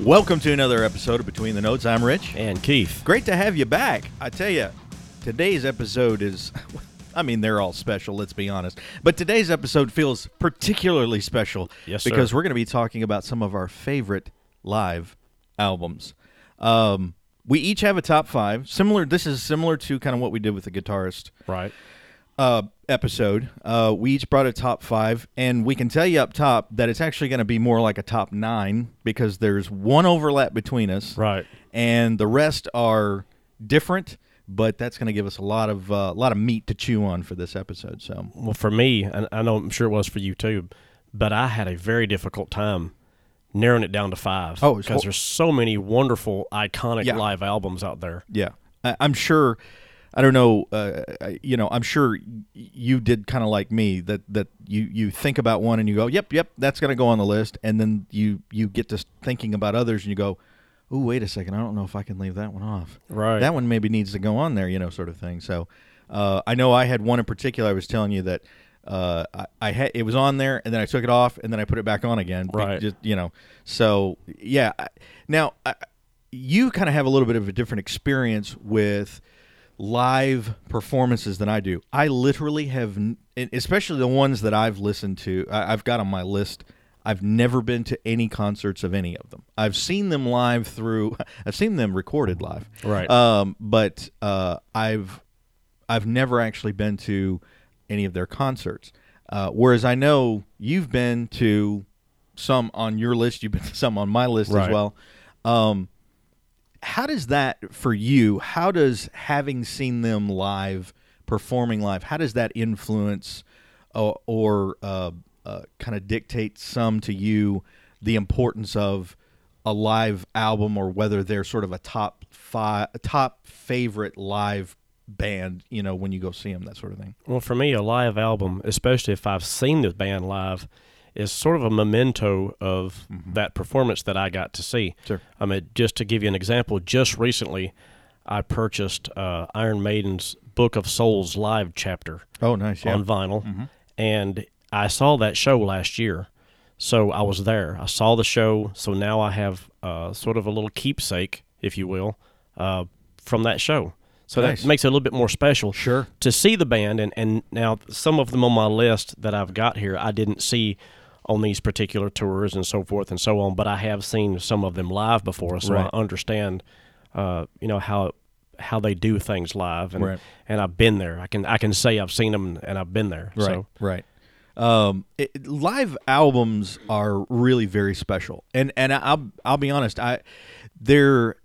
Welcome to another episode of Between the Notes. I'm Rich. And Keith. Great to have you back. I tell you, today's episode is, I mean, they're all special, let's be honest. But today's episode feels particularly special Yes, sir. because we're going to be talking about some of our favorite live albums. Um, we each have a top five. Similar, this is similar to kind of what we did with the guitarist Right. uh, episode, uh, we each brought a top five, and we can tell you up top that it's actually going to be more like a top nine because there's one overlap between us, Right. and the rest are different. But that's going to give us a lot of uh, a lot of meat to chew on for this episode. So Well, for me, and I know I'm sure it was for you too, but I had a very difficult time narrowing it down to five. Oh, because there's so many wonderful, iconic Yeah. live albums out there. yeah, I, I'm sure. I don't know. Uh, you know, I'm sure you did kind of like me that that you you think about one and you go, yep, yep, that's going to go on the list, and then you you get to thinking about others and you go, oh, wait a second, I don't know if I can leave that one off. Right. that one maybe needs to go on there, you know, sort of thing. So uh, I know I had one in particular. I was telling you that uh, I, I had it was on there, and then I took it off, and then I put it back on again. Right. Just you know. So yeah. Now I, you kind of have a little bit of a different experience with live performances than I do. I literally have, especially the ones that I've listened to. I've got on my list. I've never been to any concerts of any of them. I've seen them live through. I've seen them recorded live. Right. Um, but uh, I've I've never actually been to any of their concerts. Uh, whereas I know you've been to some on your list. You've been to some on my list as well. Um, how does that for you? How does having seen them live, performing live, how does that influence uh, or uh, uh, kind of dictate some to you the importance of a live album or whether they're sort of a top five, top favorite live band? You know, when you go see them, that sort of thing. Well, for me, a live album, especially if I've seen the band live, is sort of a memento of that performance that I got to see. Sure. I mean, just to give you an example, just recently, I purchased uh, Iron Maiden's Book of Souls live chapter. Oh, nice. Yeah. on vinyl, and I saw that show last year. So I was there. I saw the show. So now I have uh, sort of a little keepsake, if you will, uh, from that show. So Nice. that makes it a little bit more special. Sure. To see the band, and, and now some of them on my list that I've got here, I didn't see on these particular tours and so forth and so on, but I have seen some of them live before, so Right. I understand, uh, you know how how they do things live, and Right. and I've been there. I can I can say I've seen them and I've been there. Right. So Right. Um, it, live albums are really very special, and and I'll I'll be honest, I there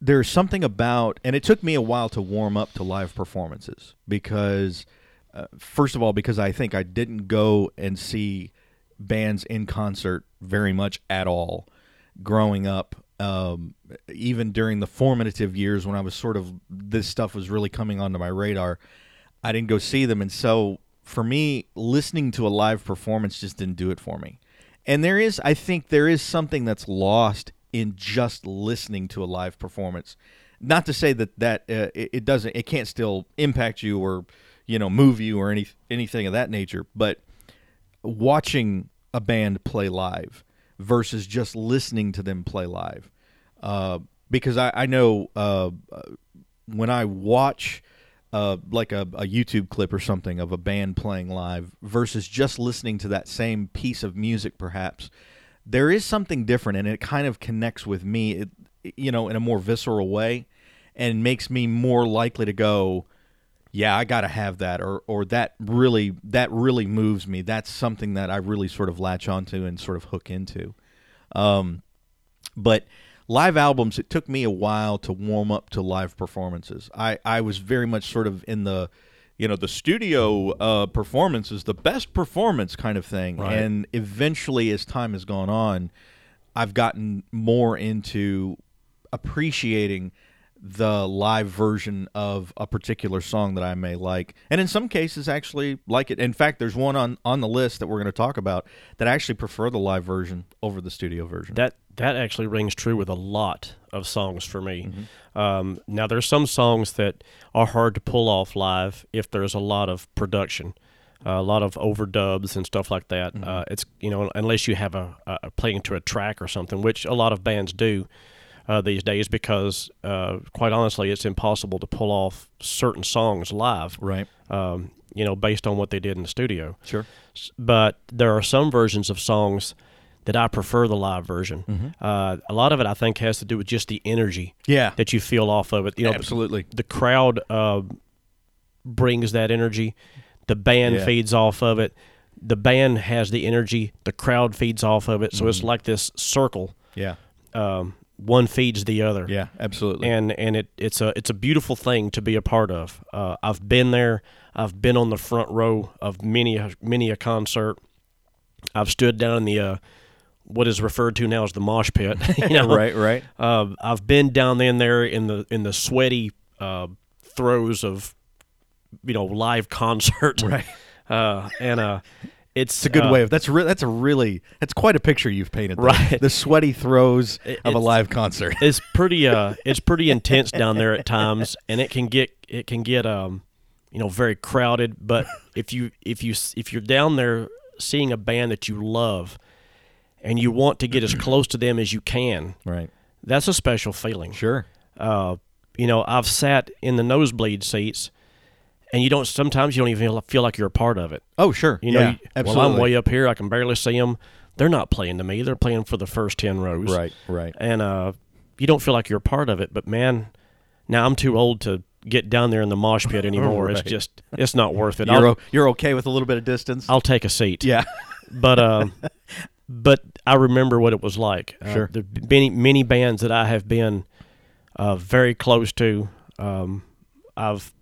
there's something about, and it took me a while to warm up to live performances because, uh, first of all, because I think I didn't go and see bands in concert very much at all growing up. Um, even during the formative years when I was sort of this stuff was really coming onto my radar, I didn't go see them, and so for me, listening to a live performance just didn't do it for me. And there is, I think, there is something that's lost in just listening to a live performance. Not to say that that uh, it, it doesn't, it can't still impact you or you know move you or any anything of that nature, but watching a band play live versus just listening to them play live. Uh, because I, I know uh, uh, when I watch uh, like a, a YouTube clip or something of a band playing live versus just listening to that same piece of music, perhaps, there is something different and it kind of connects with me, it, you know, in a more visceral way and makes me more likely to go, yeah, I got to have that, or or that really that really moves me. That's something that I really sort of latch onto and sort of hook into. Um, but live albums, it took me a while to warm up to live performances. I I was very much sort of in the you know the studio uh, performance is the best performance kind of thing, Right. and eventually, as time has gone on, I've gotten more into appreciating the live version of a particular song that I may like, and in some cases actually like it. In fact, there's one on on the list that we're going to talk about that I actually prefer the live version over the studio version. That that actually rings true with a lot of songs for me. Mm-hmm. Um, now there's some songs that are hard to pull off live if there's a lot of production. a lot of overdubs and stuff like that. Mm-hmm. Uh, it's you know unless you have a, a playing to a track or something, which a lot of bands do uh, these days, because uh, quite honestly, it's impossible to pull off certain songs live. Right. Um, you know, based on what they did in the studio. Sure. But there are some versions of songs that I prefer the live version. Mm-hmm. Uh, a lot of it, I think, has to do with just the energy Yeah. that you feel off of it. You know, Absolutely. the crowd uh, brings that energy. The band Yeah. feeds off of it. The band has the energy. The crowd feeds off of it. So Mm-hmm. it's like this circle. Yeah. Um, one feeds the other. Yeah. Absolutely. And and it it's a it's a beautiful thing to be a part of. Uh, I've been there. I've been on the front row of many a, many a concert. I've stood down in the uh, what is referred to now as the mosh pit. You know, right. Right. uh, I've been down in there in the in the sweaty uh, throes of you know live concert, Right. Uh, and uh, it's a good uh, way of that's re- that's a really that's quite a picture you've painted. there. Right. The sweaty throes It- of a live concert. It's pretty uh, it's pretty intense down there at times, and it can get it can get um, you know, very crowded. But if you if you if you're down there seeing a band that you love, and you want to get as close to them as you can, right. that's a special feeling. Sure. Uh, you know, I've sat in the nosebleed seats, and you don't. Sometimes you don't even feel, like you're a part of it. Oh, sure. You know, yeah, you- absolutely. well, I'm way up here. I can barely see them. They're not playing to me. They're playing for the first ten rows. Right. Right. And uh, you don't feel like you're a part of it. But man, now I'm too old to get down there in the mosh pit anymore. It's just, it's not worth it. You're o- you're okay with a little bit of distance. I'll take a seat. yeah. but um, but I remember what it was like. Uh, Sure. The many many bands that I have been uh, very close to. Um, I've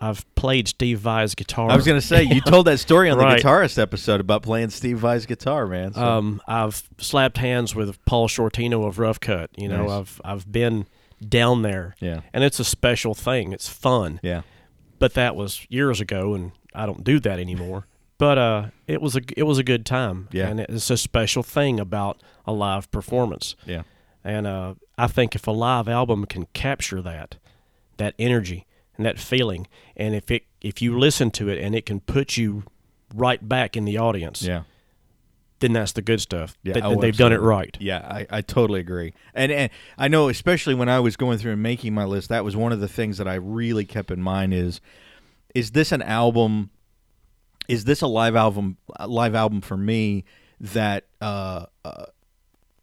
I've played Steve Vai's guitar. I was gonna say you told that story on the guitarist episode about playing Steve Vai's guitar, man. So, Um, I've slapped hands with Paul Shortino of Rough Cut. You know, Nice. I've I've been down there, yeah. and it's a special thing. It's fun. Yeah. but that was years ago, and I don't do that anymore. But uh, it was a it was a good time, Yeah. and it's a special thing about a live performance. Yeah. And uh, I think if a live album can capture that, that energy and that feeling, and if it if you listen to it and it can put you right back in the audience, Yeah. then that's the good stuff. Yeah, That- oh, they've done it right. Yeah, I, I totally agree. And, and I know, especially when I was going through and making my list, that was one of the things that I really kept in mind is, is this an album? Is this a live album? Live album for me that uh, uh,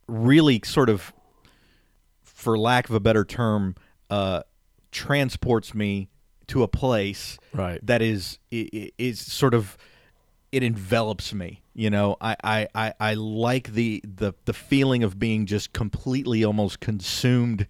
really sort of, for lack of a better term, uh, transports me to a place Right. that is is sort of it envelops me you know I, I i i like the the the feeling of being just completely almost consumed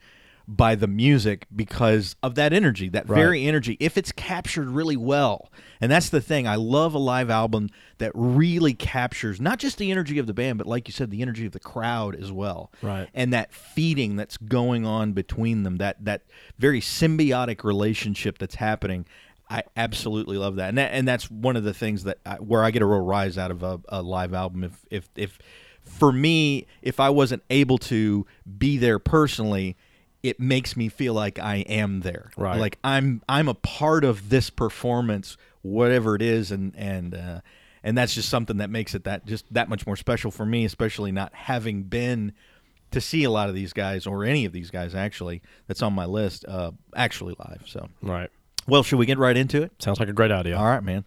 by the music because of that energy that Right. very energy if it's captured really well and that's the thing i love a live album that really captures not just the energy of the band but like you said the energy of the crowd as well Right. and that feeding that's going on between them that that very symbiotic relationship that's happening I absolutely love that, and that, and that's one of the things that I, where I get a real rise out of a, a live album. If if if for me, if I wasn't able to be there personally, it makes me feel like I am there. Right. Like I'm I'm a part of this performance, whatever it is, and and uh, and that's just something that makes it that just that much more special for me, especially not having been to see a lot of these guys or any of these guys actually that's on my list uh, actually live. So. Right. Well, should we get right into it? Sounds like a great idea. All right, man.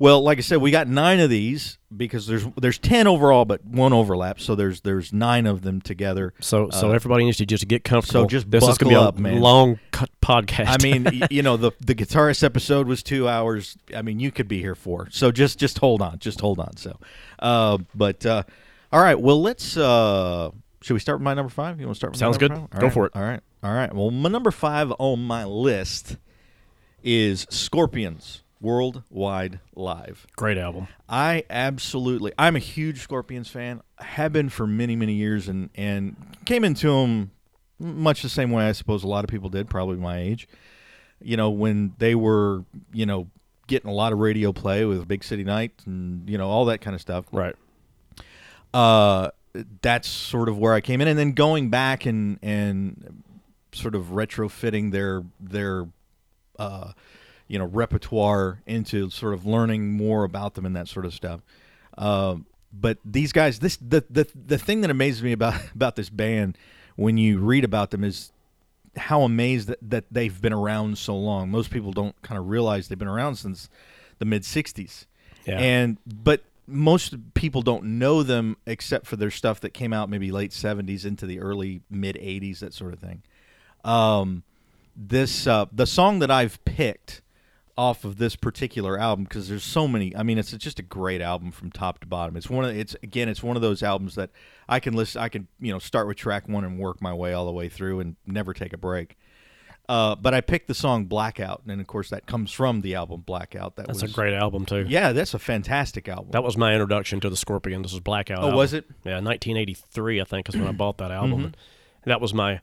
Well, like I said, we got nine of these because there's there's ten overall, but one overlap, so there's there's nine of them together. So, so Uh, everybody needs to just get comfortable. So just this is gonna be a up, man. long cut podcast. I mean, you know, the the guitarist episode was two hours. I mean, you could be here for. So just just hold on, just hold on. So, uh, but uh, all right. Well, let's. Uh, should we start with my number five? You want to start with my Sounds good. Go right. for it. All right, all right. Well, my number five on my list is Scorpions Worldwide Live. great album. I absolutely. I'm a huge Scorpions fan. Have been for many, many years, and and came into them much the same way I suppose a lot of people did, probably my age. You know, when they were, you know, getting a lot of radio play with Big City Night and you know all that kind of stuff. Right. Uh, that's sort of where I came in, and then going back and and sort of retrofitting their their uh, you know repertoire into sort of learning more about them and that sort of stuff. Um, but these guys, this the the the thing that amazes me about about this band when you read about them is how amazed that, that they've been around so long. Most people don't kind of realize they've been around since the mid '60s, Yeah. and but most people don't know them except for their stuff that came out maybe late '70s into the early mid '80s, that sort of thing. Um, this uh, the song that I've picked off of this particular album because there's so many. I mean, it's just a great album from top to bottom. It's one of it's again, it's one of those albums that I can listen. I can you know start with track one and work my way all the way through and never take a break. Uh, but I picked the song Blackout, and of course that comes from the album Blackout. That That's was a great album too. yeah, that's a fantastic album. That was my introduction to the Scorpions. This was Blackout. Oh, album. was it? Yeah, 1983, I think, is when I bought that album. Mm-hmm. That was my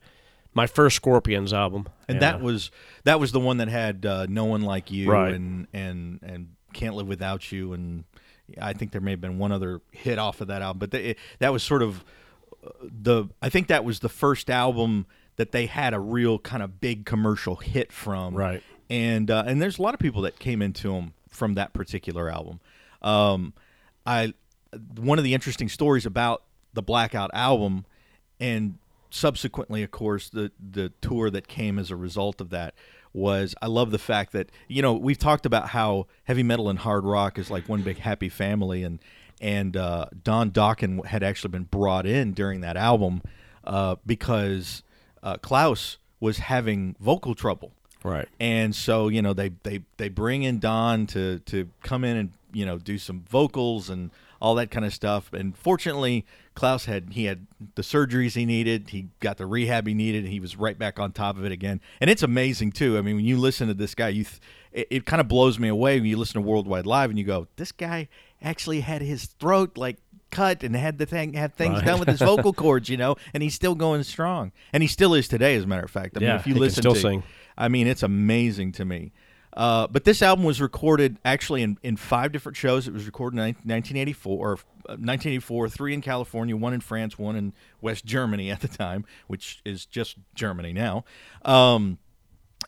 my first Scorpions album. and that was that was the one that had uh, no one like you Right. and and and can't live without you and I think there may have been one other hit off of that album but they, that was sort of uh, the I think that was the first album that they had a real kind of big commercial hit from Right. and uh, and there's a lot of people that came into them from that particular album um, I one of the interesting stories about the Blackout album and subsequently of course the the tour that came as a result of that was I love the fact that you know we've talked about how heavy metal and hard rock is like one big happy family and and uh, Don Dokken had actually been brought in during that album uh, because uh, Klaus was having vocal trouble right. and so you know they they they bring in Don to to come in and you know do some vocals and all that kind of stuff. And fortunately, Klaus had he had the surgeries he needed, he got the rehab he needed, and he was right back on top of it again. And it's amazing too. I mean, when you listen to this guy, you th- it, it kind of blows me away when you listen to Worldwide Live and you go, this guy actually had his throat like cut and had the thing had things Right. done with his vocal cords, you know, and he's still going strong, and he still is today, as a matter of fact. I mean, if you listen still to, sing. I mean, it's amazing to me. Uh, but this album was recorded actually in, in five different shows. It was recorded in 1984, or, uh, 1984, three in California, one in France, one in West Germany at the time, which is just Germany now. Um,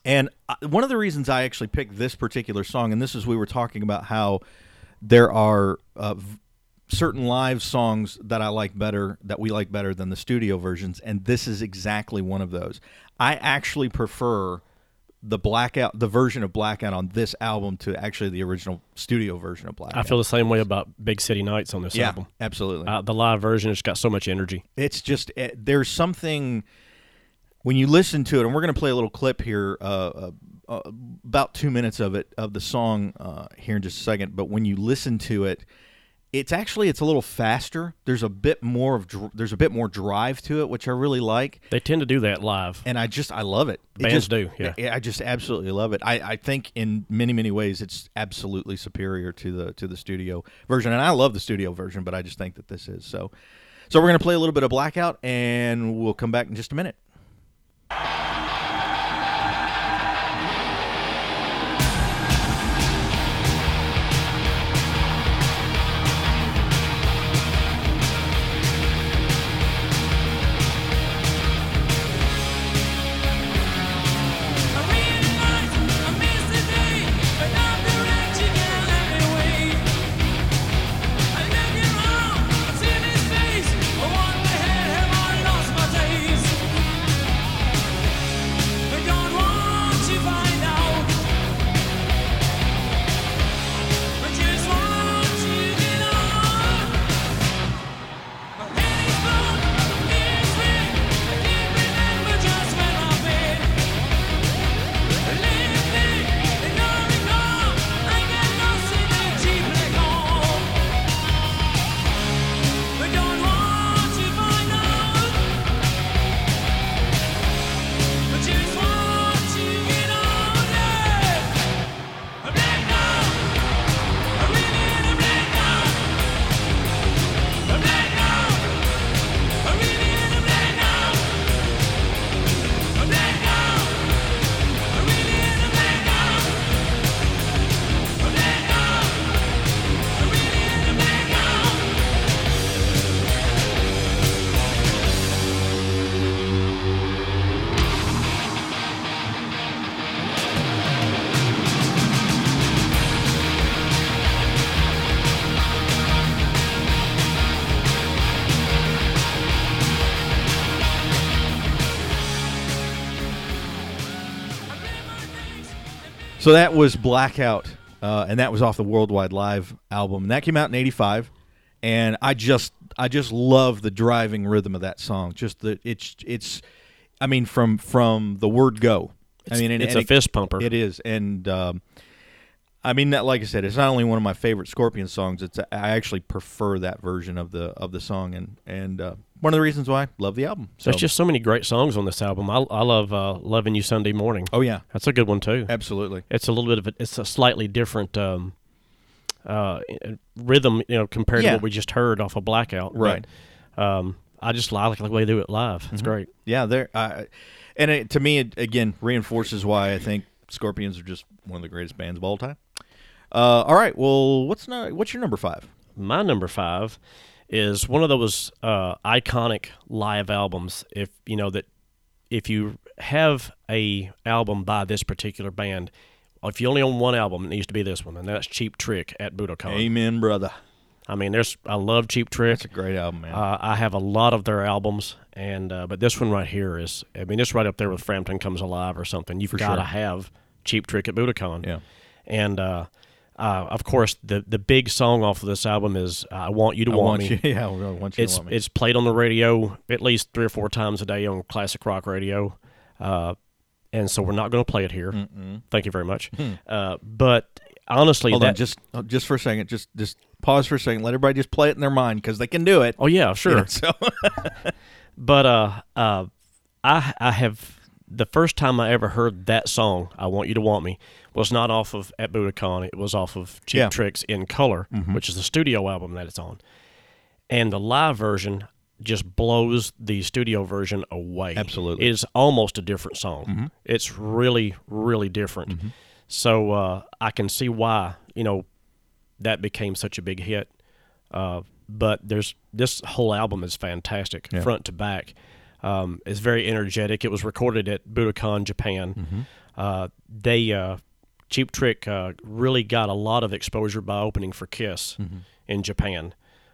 and uh, one of the reasons I actually picked this particular song, and this is we were talking about how there are uh, certain live songs that I like better, that we like better than the studio versions, and this is exactly one of those. I actually prefer the blackout, the version of blackout on this album to actually the original studio version of blackout. I feel the same way about Big City Nights on this yeah, album. absolutely. Uh, the live version has got so much energy. it's just eh, there's something when you listen to it, and we're going to play a little clip here, uh, uh, uh, about two minutes of it of the song uh, here in just a second. But when you listen to it, it's actually it's a little faster. There's a bit more of dr- there's a bit more drive to it, which I really like, They tend to do that live. and I just I love it. It Bands just- do, yeah. I I just absolutely love it. I, I think in many many ways it's absolutely superior to the to the studio version, and I love the studio version, but I just think that this is so. So we're gonna play a little bit of Blackout, and we'll come back in just a minute. So that was Blackout, uh, and that was off the Worldwide Live album. And that came out in '85, and I just I just love the driving rhythm of that song. Just the it's it's, I mean from from the word go. I mean, and, it's and a it- fist pumper. It is, and um, I mean, that, like I said, it's not only one of my favorite Scorpion songs. It's I actually prefer that version of the of the song, and and uh, one of the reasons why I love the album. So, There's just so many great songs on this album. I, I love uh, "Loving You Sunday Morning." oh yeah, That's a good one too. absolutely. It's a little bit of a, it's a slightly different um, uh, rhythm, you know, compared Yeah. to what we just heard off of Blackout. but, Right. um, I just like the way they do it live. Mm-hmm. It's great. Yeah, there. Uh, and it, to me, it again reinforces why I think Scorpions are just one of the greatest bands of all time. Uh, all right, well, what's no, what's your number five? My number five is one of those uh, iconic live albums. If you know that, if you have a album by this particular band, if you only own one album, it needs to be this one, and that's Cheap Trick at Budokan. Amen, brother. I mean, there's I love Cheap Trick. It's a great album, man. Uh, I have a lot of their albums, and uh, but this one right here is, I mean, it's right up there with Frampton Comes Alive or something. You've got to sure. have Cheap Trick at Budokan. Yeah. And uh, uh, of course, the the big song off of this album is "I Want You to I Want, want Me." you. Yeah, I want you It's to want me. it's played on the radio at least three or four times a day on classic rock radio, uh, and so we're not going to play it here. Thank you very much. Uh, but honestly, Hold that on, just uh, just for a second. Just just pause for a second. Let everybody just play it in their mind because they can do it. oh yeah, sure. Yeah, so But uh, uh, I I have the first time I ever heard that song, "I Want You to Want Me," was not off of at Budokan. It was off of Cheap Yeah. Mm-hmm. Tricks in Color, which is the studio album that it's on, and the live version just blows the studio version away. Absolutely. it is almost a different song. Mm-hmm. It's really really different. So uh, I can see why you know that became such a big hit. Uh, but there's this whole album is fantastic, Yeah. front to back. Um, it's very energetic. It was recorded at Budokan, Japan. Mm-hmm. Uh, they uh, Cheap Trick uh, really got a lot of exposure by opening for Kiss Mm-hmm. in Japan.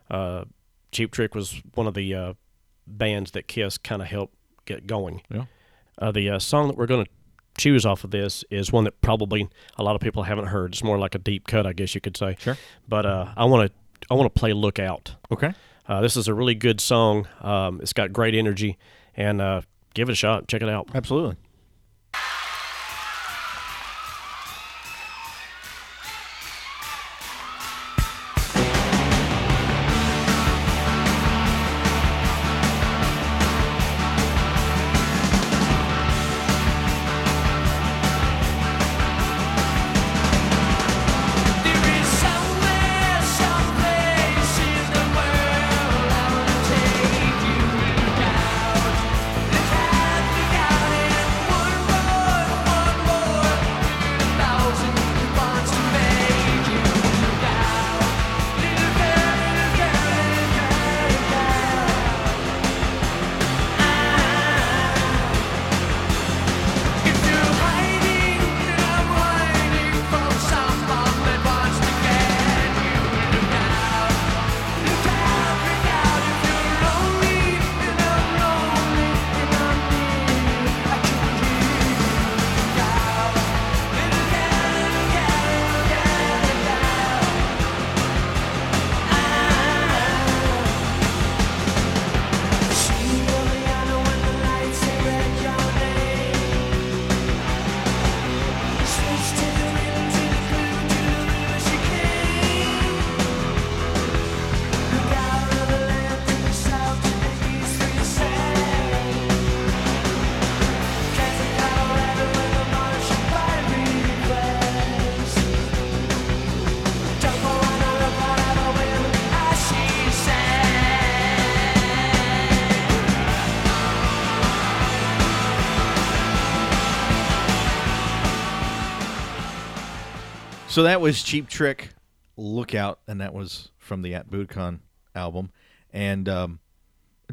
Uh, Cheap Trick was one of the uh, bands that Kiss kind of helped get going. Yeah. Uh, the uh, song that we're going to choose off of this is one that probably a lot of people haven't heard. It's more like a deep cut, I guess you could say. Sure. But uh, I want to I want to play "Look Out." okay. Uh, this is a really good song. Um, it's got great energy, and uh, give it a shot. Check it out. Absolutely. So that was Cheap Trick, Lookout, and that was from the At Budokan album. And um,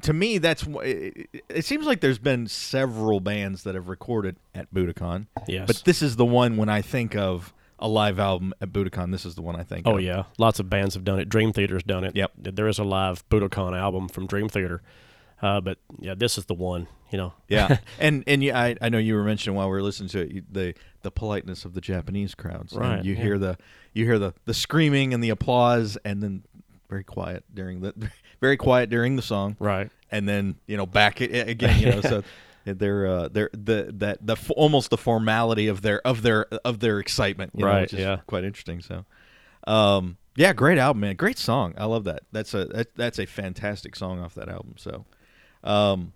to me, that's it, it- it seems like there's been several bands that have recorded at Budokan. Yes. But this is the one when I think of a live album at Budokan. This is the one I think. Oh of. yeah, lots of bands have done it. Dream Theater's done it. Yep. There is a live Budokan album from Dream Theater. Uh, but yeah, this is the one. You know. Yeah, and and you, I I know you were mentioning while we were listening to it you, the the politeness of the Japanese crowds. And Right, you yeah. hear the you hear the the screaming and the applause, and then very quiet during the very quiet during the song, Right. and then you know back it again. You know, so they're uh, they're the that the almost the formality of their of their of their excitement. You know, Right, which is yeah. quite interesting. So. Um, yeah, great album, man. Great song. I love that. That's a that, that's a fantastic song off that album. So, um,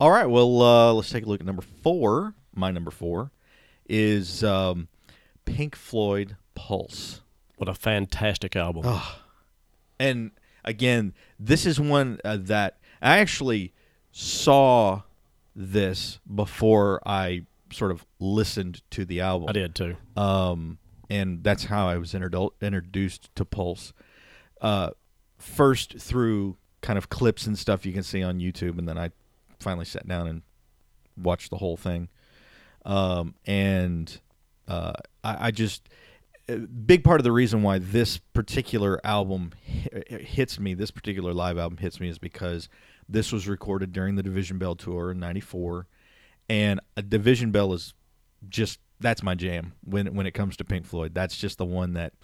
all right. Well, uh, let's take a look at number four. My number four is um, Pink Floyd Pulse. What a fantastic album. Oh. And again, this is one uh, that I actually saw this before I sort of listened to the album. I did too. Um, and that's how I was introdu- introduced to Pulse. Uh, first through kind of clips and stuff you can see on YouTube, and then I finally sat down and watched the whole thing. Um, and uh, I, I just big part of the reason why this particular album hits me, this particular live album hits me, is because this was recorded during the Division Bell tour in '94, and a Division Bell is just that's my jam when when it comes to Pink Floyd. That's just the one that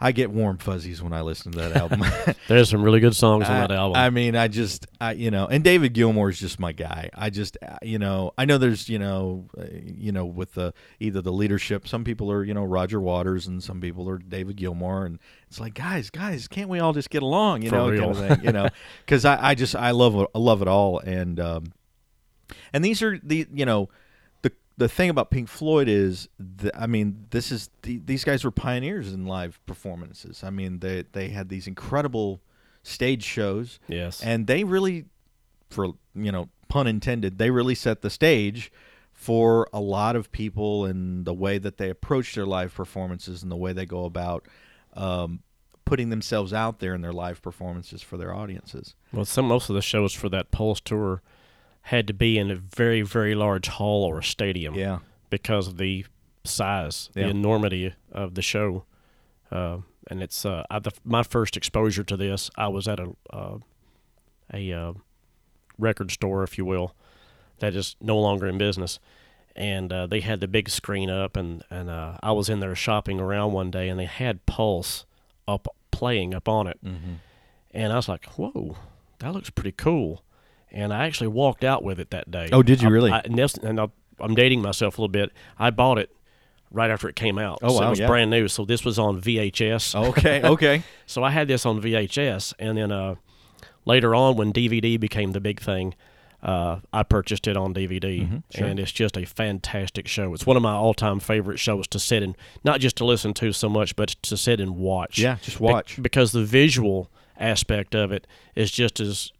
I get warm fuzzies when I listen to that album. There's some really good songs on I, that album. I mean, I just, I, you know, and David Gilmour is just my guy. I just, uh, you know, I know there's, you know, uh, you know, with the either the leadership, some people are, you know, Roger Waters, and some people are David Gilmour, and it's like, guys, guys, can't we all just get along, you For know, kind of thing, you know, because I, I just, I love, it- I love it all, and, um, and these are the, you know, the thing about Pink Floyd is, the, I mean, this is the, these guys were pioneers in live performances. I mean, they they had these incredible stage shows, yes. and they really, for you know, pun intended, they really set the stage for a lot of people and the way that they approach their live performances and the way they go about um, putting themselves out there in their live performances for their audiences. well, some most of the shows for that Pulse tour had to be in a very very large hall or a stadium. Yeah, because of the size, Yeah. the enormity of the show. Uh, and it's uh, I, the, my first exposure to this. I was at a uh, a uh, record store, if you will, that is no longer in business, and uh, they had the big screen up, and and uh, I was in there shopping around one day, and they had Pulse up playing up on it, mm-hmm. and I was like, "Whoa, that looks pretty cool." And I actually walked out with it that day. Oh, did you I- really? I, and I, I'm dating myself a little bit. I bought it right after it came out. Oh, so wow, it was yeah. brand new. So this was on VHS. okay, okay, So I had this on VHS, and then uh, later on, when DVD became the big thing, uh, I purchased it on DVD, Mm-hmm, sure. and it's just a fantastic show. It's one of my all-time favorite shows to sit and not just to listen to so much, but to sit and watch. yeah, just Be- watch. because the visual aspect of it is just as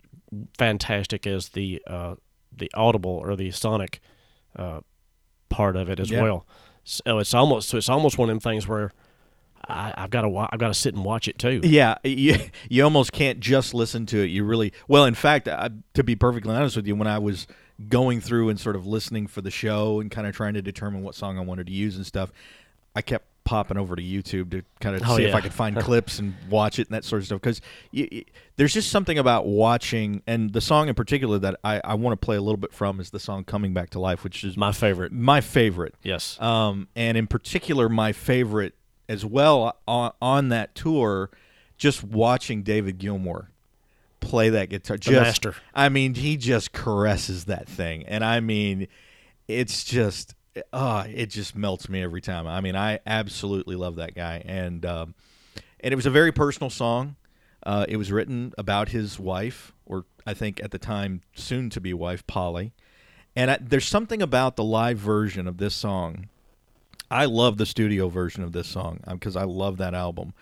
fantastic as the uh, the audible or the sonic uh, part of it as Yeah. well. So it's almost so it's almost one of them things where I, I've got to I've got to sit and watch it too. Yeah, you, you almost can't just listen to it. You really well. In fact, I, to be perfectly honest with you, when I was going through and sort of listening for the show and kind of trying to determine what song I wanted to use and stuff, I kept popping over to YouTube to kind of Oh, see if. I could find clips and watch it and that sort of stuff. Because there's just something about watching, and the song in particular that I, I want to play a little bit from is the song "Coming Back to Life," which is My favorite. my favorite. Yes. Um, and in particular, my favorite as well on, on that tour, just watching David Gilmour play that guitar. Just, master. I mean, he just caresses that thing, and I mean, it's just, uh, it just melts me every time. I mean, I absolutely love that guy, and um, and it was a very personal song. Uh, it was written about his wife, or I think at the time soon to be wife, Polly. And I, there's something about the live version of this song. I love the studio version of this song because I love that album.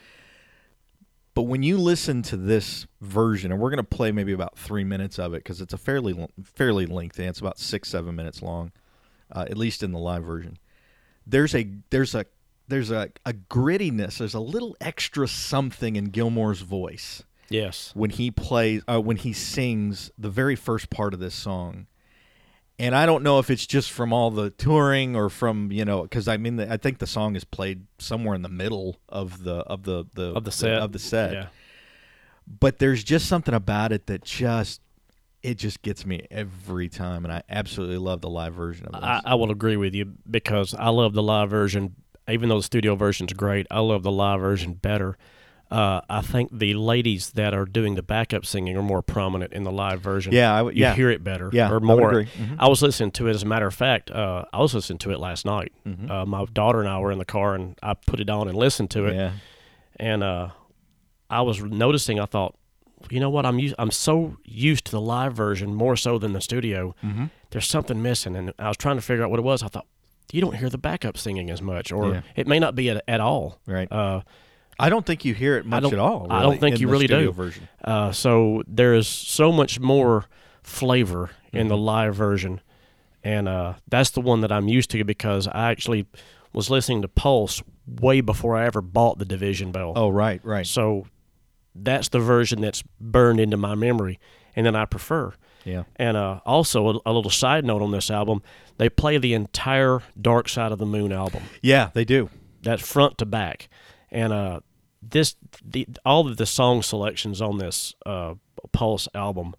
But when you listen to this version, and we're going to play maybe about three minutes of it because it's a fairly fairly lengthy. It's about six seven minutes long, uh, at least in the live version. There's a there's a there's a, a grittiness. There's a little extra something in Gilmour's voice yes. when he plays uh, when he sings the very first part of this song and i don't know if it's just from all the touring or from you know because i mean i think the song is played somewhere in the middle of the of the, the Of the set. of the set Yeah. but there's just something about it that just it just gets me every time, and I absolutely love the live version of this. I, I will agree with you because I love the live version. Even though the studio version's great, I love the live version better. Uh, I think the ladies that are doing the backup singing are more prominent in the live version. Yeah, I w- you yeah. hear it better. Yeah, I or more. agree. Mhm. I was listening to it. As a matter of fact, uh, I was listening to it last night. Mhm. Uh, my daughter and I were in the car, and I put it on and listened to it. yeah, And uh, I was noticing. I thought, you know what? I'm used, I'm so used to the live version more so than the studio. Mhm. There's something missing, and I was trying to figure out what it was. I thought you don't hear the backup singing as much, or Yeah. it may not be at, at all. right. Uh, I don't think you hear it much at all. I don't think in you really do. Version. uh, so there is so much more flavor in Mm-hmm. the live version, and uh, that's the one that I'm used to because I actually was listening to Pulse way before I ever bought the Division Bell. Oh, right, right. So that's the version that's burned into my memory, and then I prefer. Yeah. And uh, also a, a little side note on this album, they play the entire Dark Side of the Moon album. Yeah, they do. That's front to back, and uh, this the all of the song selections on this uh, Pulse album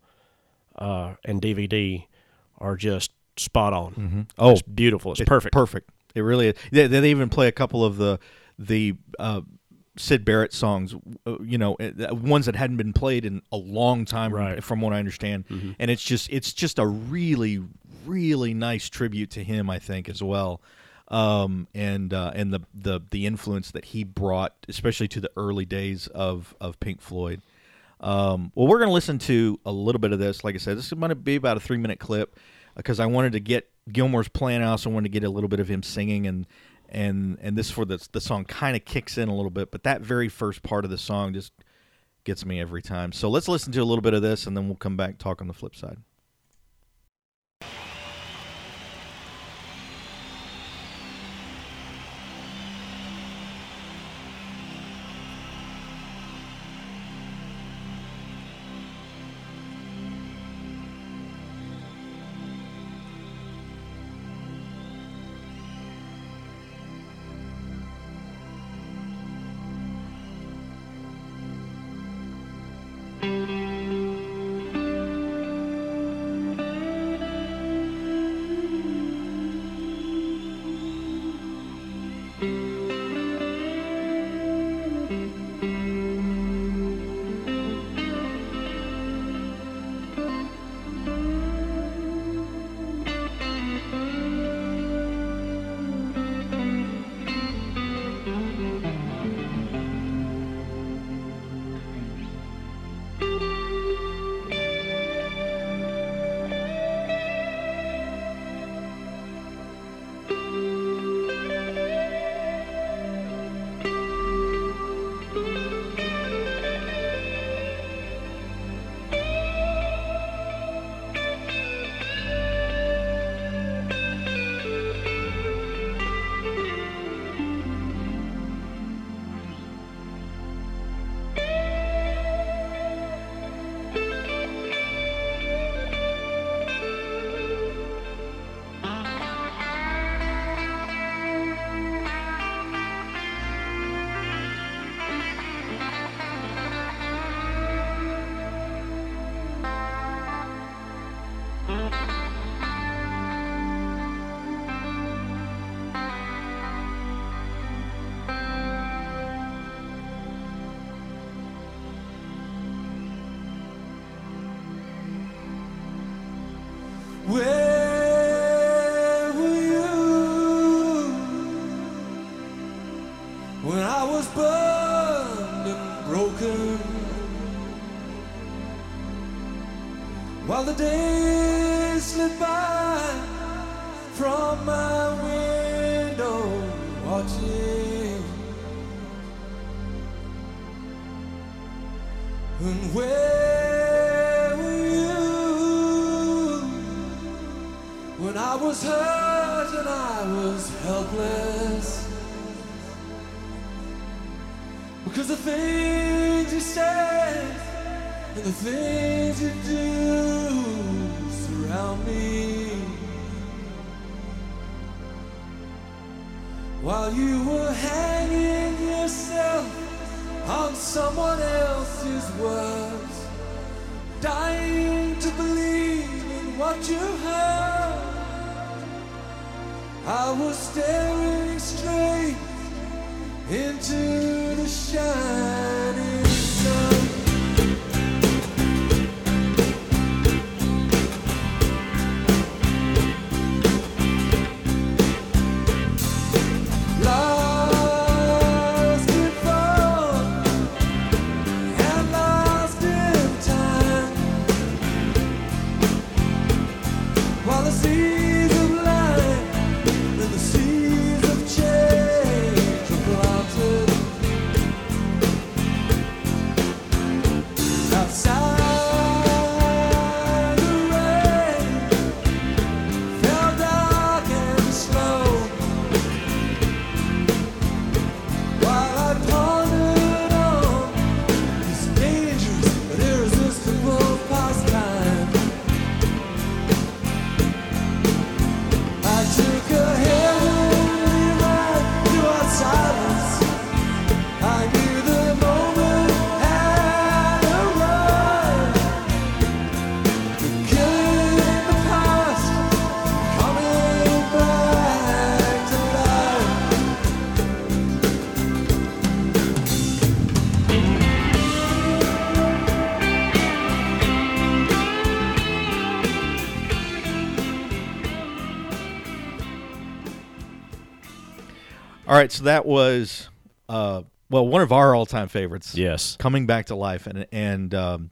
uh, and DVD are just spot on. Oh, It's beautiful. It's, perfect. Perfect. It really is. They, they even play a couple of the the uh, Syd Barrett songs, uh, you know, uh, ones that hadn't been played in a long time, Right. Mm-hmm. from what I understand. And it's just it's just a really really nice tribute to him, I think, as well. Um, and uh, and the, the the influence that he brought, especially to the early days of of Pink Floyd. Um, well, we're going to listen to a little bit of this. Like I said, this is going to be about a three minute clip because I wanted to get Gilmour's playing. I also wanted to get a little bit of him singing, and and and this for the the song kind of kicks in a little bit, but that very first part of the song just gets me every time. So let's listen to a little bit of this, and then we'll come back talk on the flip side. Right, so that was uh, well one of our all-time favorites. Yes. coming back to life, and and um,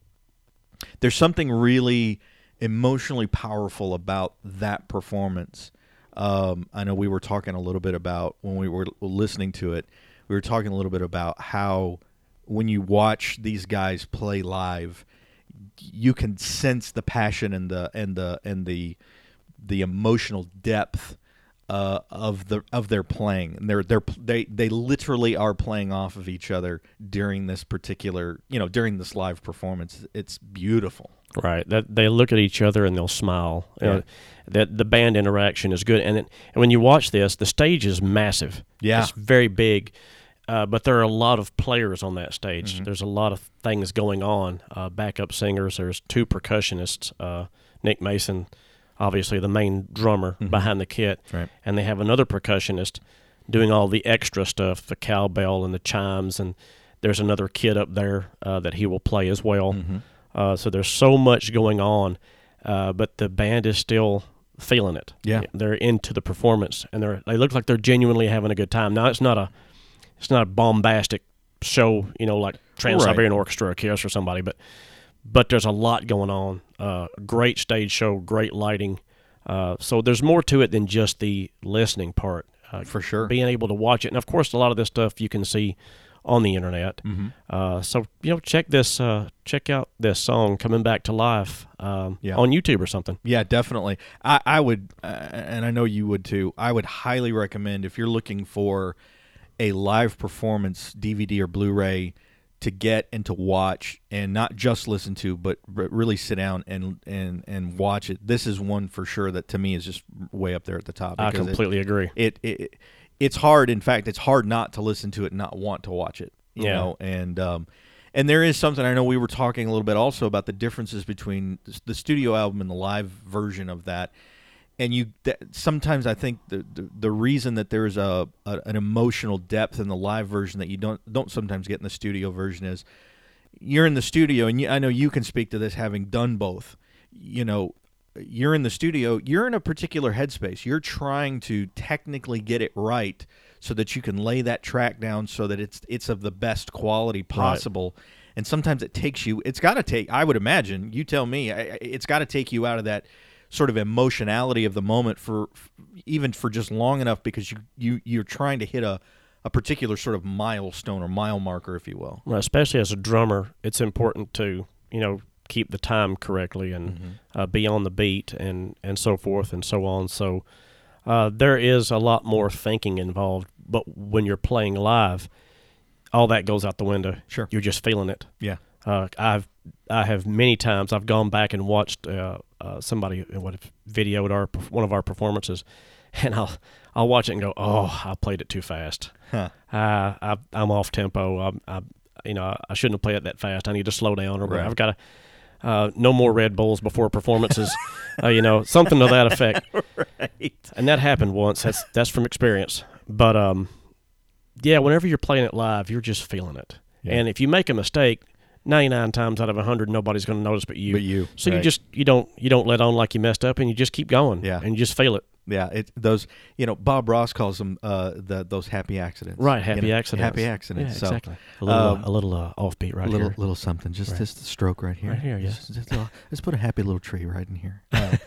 there's something really emotionally powerful about that performance. Um, I know we were talking a little bit about when we were listening to it. We were talking a little bit about how when you watch these guys play live, you can sense the passion and the and the and the the emotional depth uh, of the of their playing. And they're they're they they literally are playing off of each other during this particular you know during this live performance. It's beautiful. Right. That they look at each other and they'll smile. Yeah. that the band interaction is good, and it, and when you watch this, the stage is massive. Yeah. It's very big, uh, but there are a lot of players on that stage. Mm-hmm. There's a lot of things going on. Uh, backup singers. There's two percussionists. Uh, Nick Mason, obviously the main drummer behind the kit, Mm-hmm. Right. and they have another percussionist doing all the extra stuff, the cowbell and the chimes, and there's another kid up there uh, that he will play as well. Mm-hmm. Uh, so there's so much going on, uh, but the band is still feeling it. Yeah. they're into the performance, and they're they look like they're genuinely having a good time. Now it's not a it's not a bombastic show, you know, like Trans Siberian Orchestra or Kiss or somebody, but but there's a lot going on. Uh, great stage show, great lighting. Uh, so there's more to it than just the listening part. Uh, For sure. being able to watch it, and of course, a lot of this stuff you can see on the internet. Mm-hmm. Uh, so you know, check this, uh, check out this song "Coming Back to Life" um, Yeah. on YouTube or something. Yeah, definitely. I, I would, uh, and I know you would too. I would highly recommend if you're looking for a live performance DVD or Blu-ray to get and to watch, and not just listen to, but really sit down and and and watch it. This is one for sure that to me is just way up there at the top. I because it- completely agree. it, it it's hard. In fact, it's hard not to listen to it and not want to watch it. You Yeah. know, and um, and there is something I know we were talking a little bit also about the differences between the studio album and the live version of that. And you that, sometimes I think the, the the reason that there is a, a an emotional depth in the live version that you don't don't sometimes get in the studio version is you're in the studio and you, I know you can speak to this having done both. You know, you're in the studio, you're in a particular headspace. You're trying to technically get it right so that you can lay that track down so that it's it's of the best quality possible. And sometimes it takes you it's got to take I would imagine, you tell me, I- it's got to take you out of that sort of emotionality of the moment for even for just long enough because you you you're trying to hit a a particular sort of milestone or mile marker if you will. Well, especially as a drummer, it's important to you know keep the time correctly and uh, be on the beat and and so forth and so on. So uh, there is a lot more thinking involved. But when you're playing live, all that goes out the window. Sure. you're just feeling it. Yeah. Uh, I've I have many times I've gone back and watched uh, uh, somebody what videoed our one of our performances, and I'll I'll watch it and go, oh, I played it too fast. Huh. Uh, I, I'm off tempo. I'm, I, you know, I shouldn't have played it that fast. I need to slow down, or Right. I've got to. Uh, no more Red Bulls before performances, uh, you know, something to that effect. And that happened once. That's that's from experience. But um, yeah, whenever you're playing it live, you're just feeling it. Yeah. And if you make a mistake, 99 times out of 100, nobody's going to notice but you. But you, So you just you don't you don't let on like you messed up, and you just keep going. Yeah. And you just feel it. Yeah, it, those you know Bob Ross calls them uh, the those happy accidents. Right. you Happy know, accidents. Happy accidents. Yeah, so, exactly. A little, uh, um, a little uh, offbeat right little here. little something, just Right. just a stroke right here. Right here, yeah. Just- let's put a happy little tree right in here. Uh,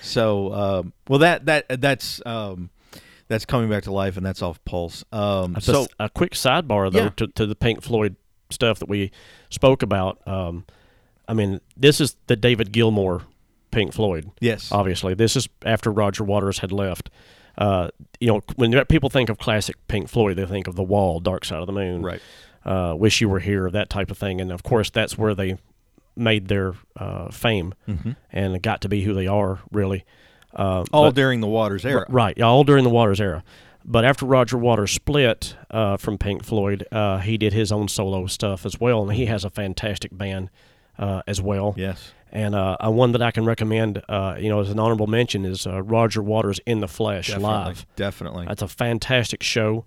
so, um, well, that that that's um, that's coming back to life, and that's off Pulse. Um, That's so a, a quick sidebar though Yeah. to, to the Pink Floyd stuff that we spoke about. Um, I mean, this is the David Gilmour Pink Floyd. yes, Obviously, this is after Roger Waters had left. Uh, you know, when people think of classic Pink Floyd, they think of The Wall, Dark Side of the Moon, right. uh, Wish You Were Here, that type of thing. And of course, that's where they made their uh, fame Mhm. and got to be who they are, really. Uh, All but- during the Waters era. Right, yeah, all during the Waters era. But after Roger Waters split uh, from Pink Floyd, uh, he did his own solo stuff as well, and he has a fantastic band uh, as well. Yes. And uh, uh, one that I can recommend, uh, you know, as an honorable mention, is uh, Roger Waters in the Flesh Definitely. live. Definitely. That's a fantastic show.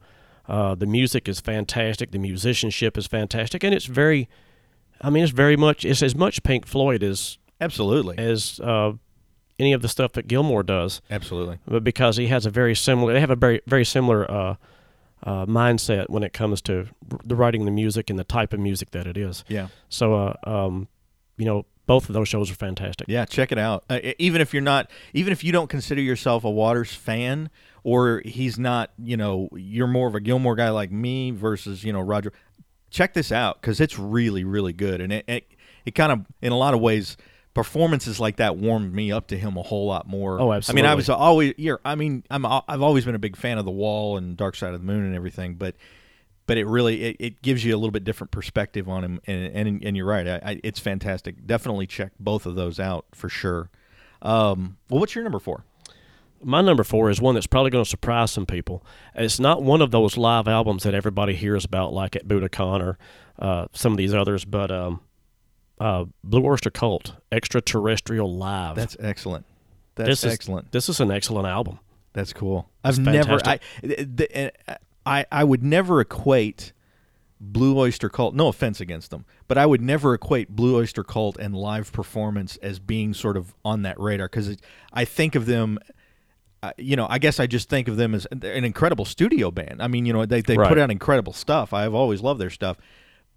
Uh, the music is fantastic. The musicianship is fantastic, and it's very, I mean, it's very much it's as much Pink Floyd as Absolutely. as uh, any of the stuff that Gilmour does Absolutely. but because he has a very similar, they have a very very similar uh, uh, mindset when it comes to the writing the music and the type of music that it is. Yeah. So, uh, um, you know, both of those shows are fantastic. Yeah, check it out. Uh, even if you're not, even if you don't consider yourself a Waters fan, or he's not, you know, you're more of a Gilmour guy like me versus, you know, Roger. Check this out because it's really, really good, and it, it, it kind of, in a lot of ways, performances like that warmed me up to him a whole lot more. Oh, absolutely. I mean, I was always, yeah, I mean, I'm I've always been a big fan of the Wall and Dark Side of the Moon and everything, but but it really it, it gives you a little bit different perspective on him and and, and you're right I, I, it's fantastic definitely check both of those out for sure um, well what's your number four My number four is one that's probably going to surprise some people. It's not one of those live albums that everybody hears about, like at Budokan or uh, some of these others, but um, uh, Blue Oyster Cult Extraterrestrial Live. that's excellent that's this is, excellent This is an excellent album. that's cool I've It's never I, the, I I would never equate Blue Oyster Cult no offense against them but I would never equate Blue Oyster Cult and live performance as being sort of on that radar because I think of them uh, you know, I guess I just think of them as an incredible studio band. I mean, you know, they they put out incredible stuff. I've always loved their stuff,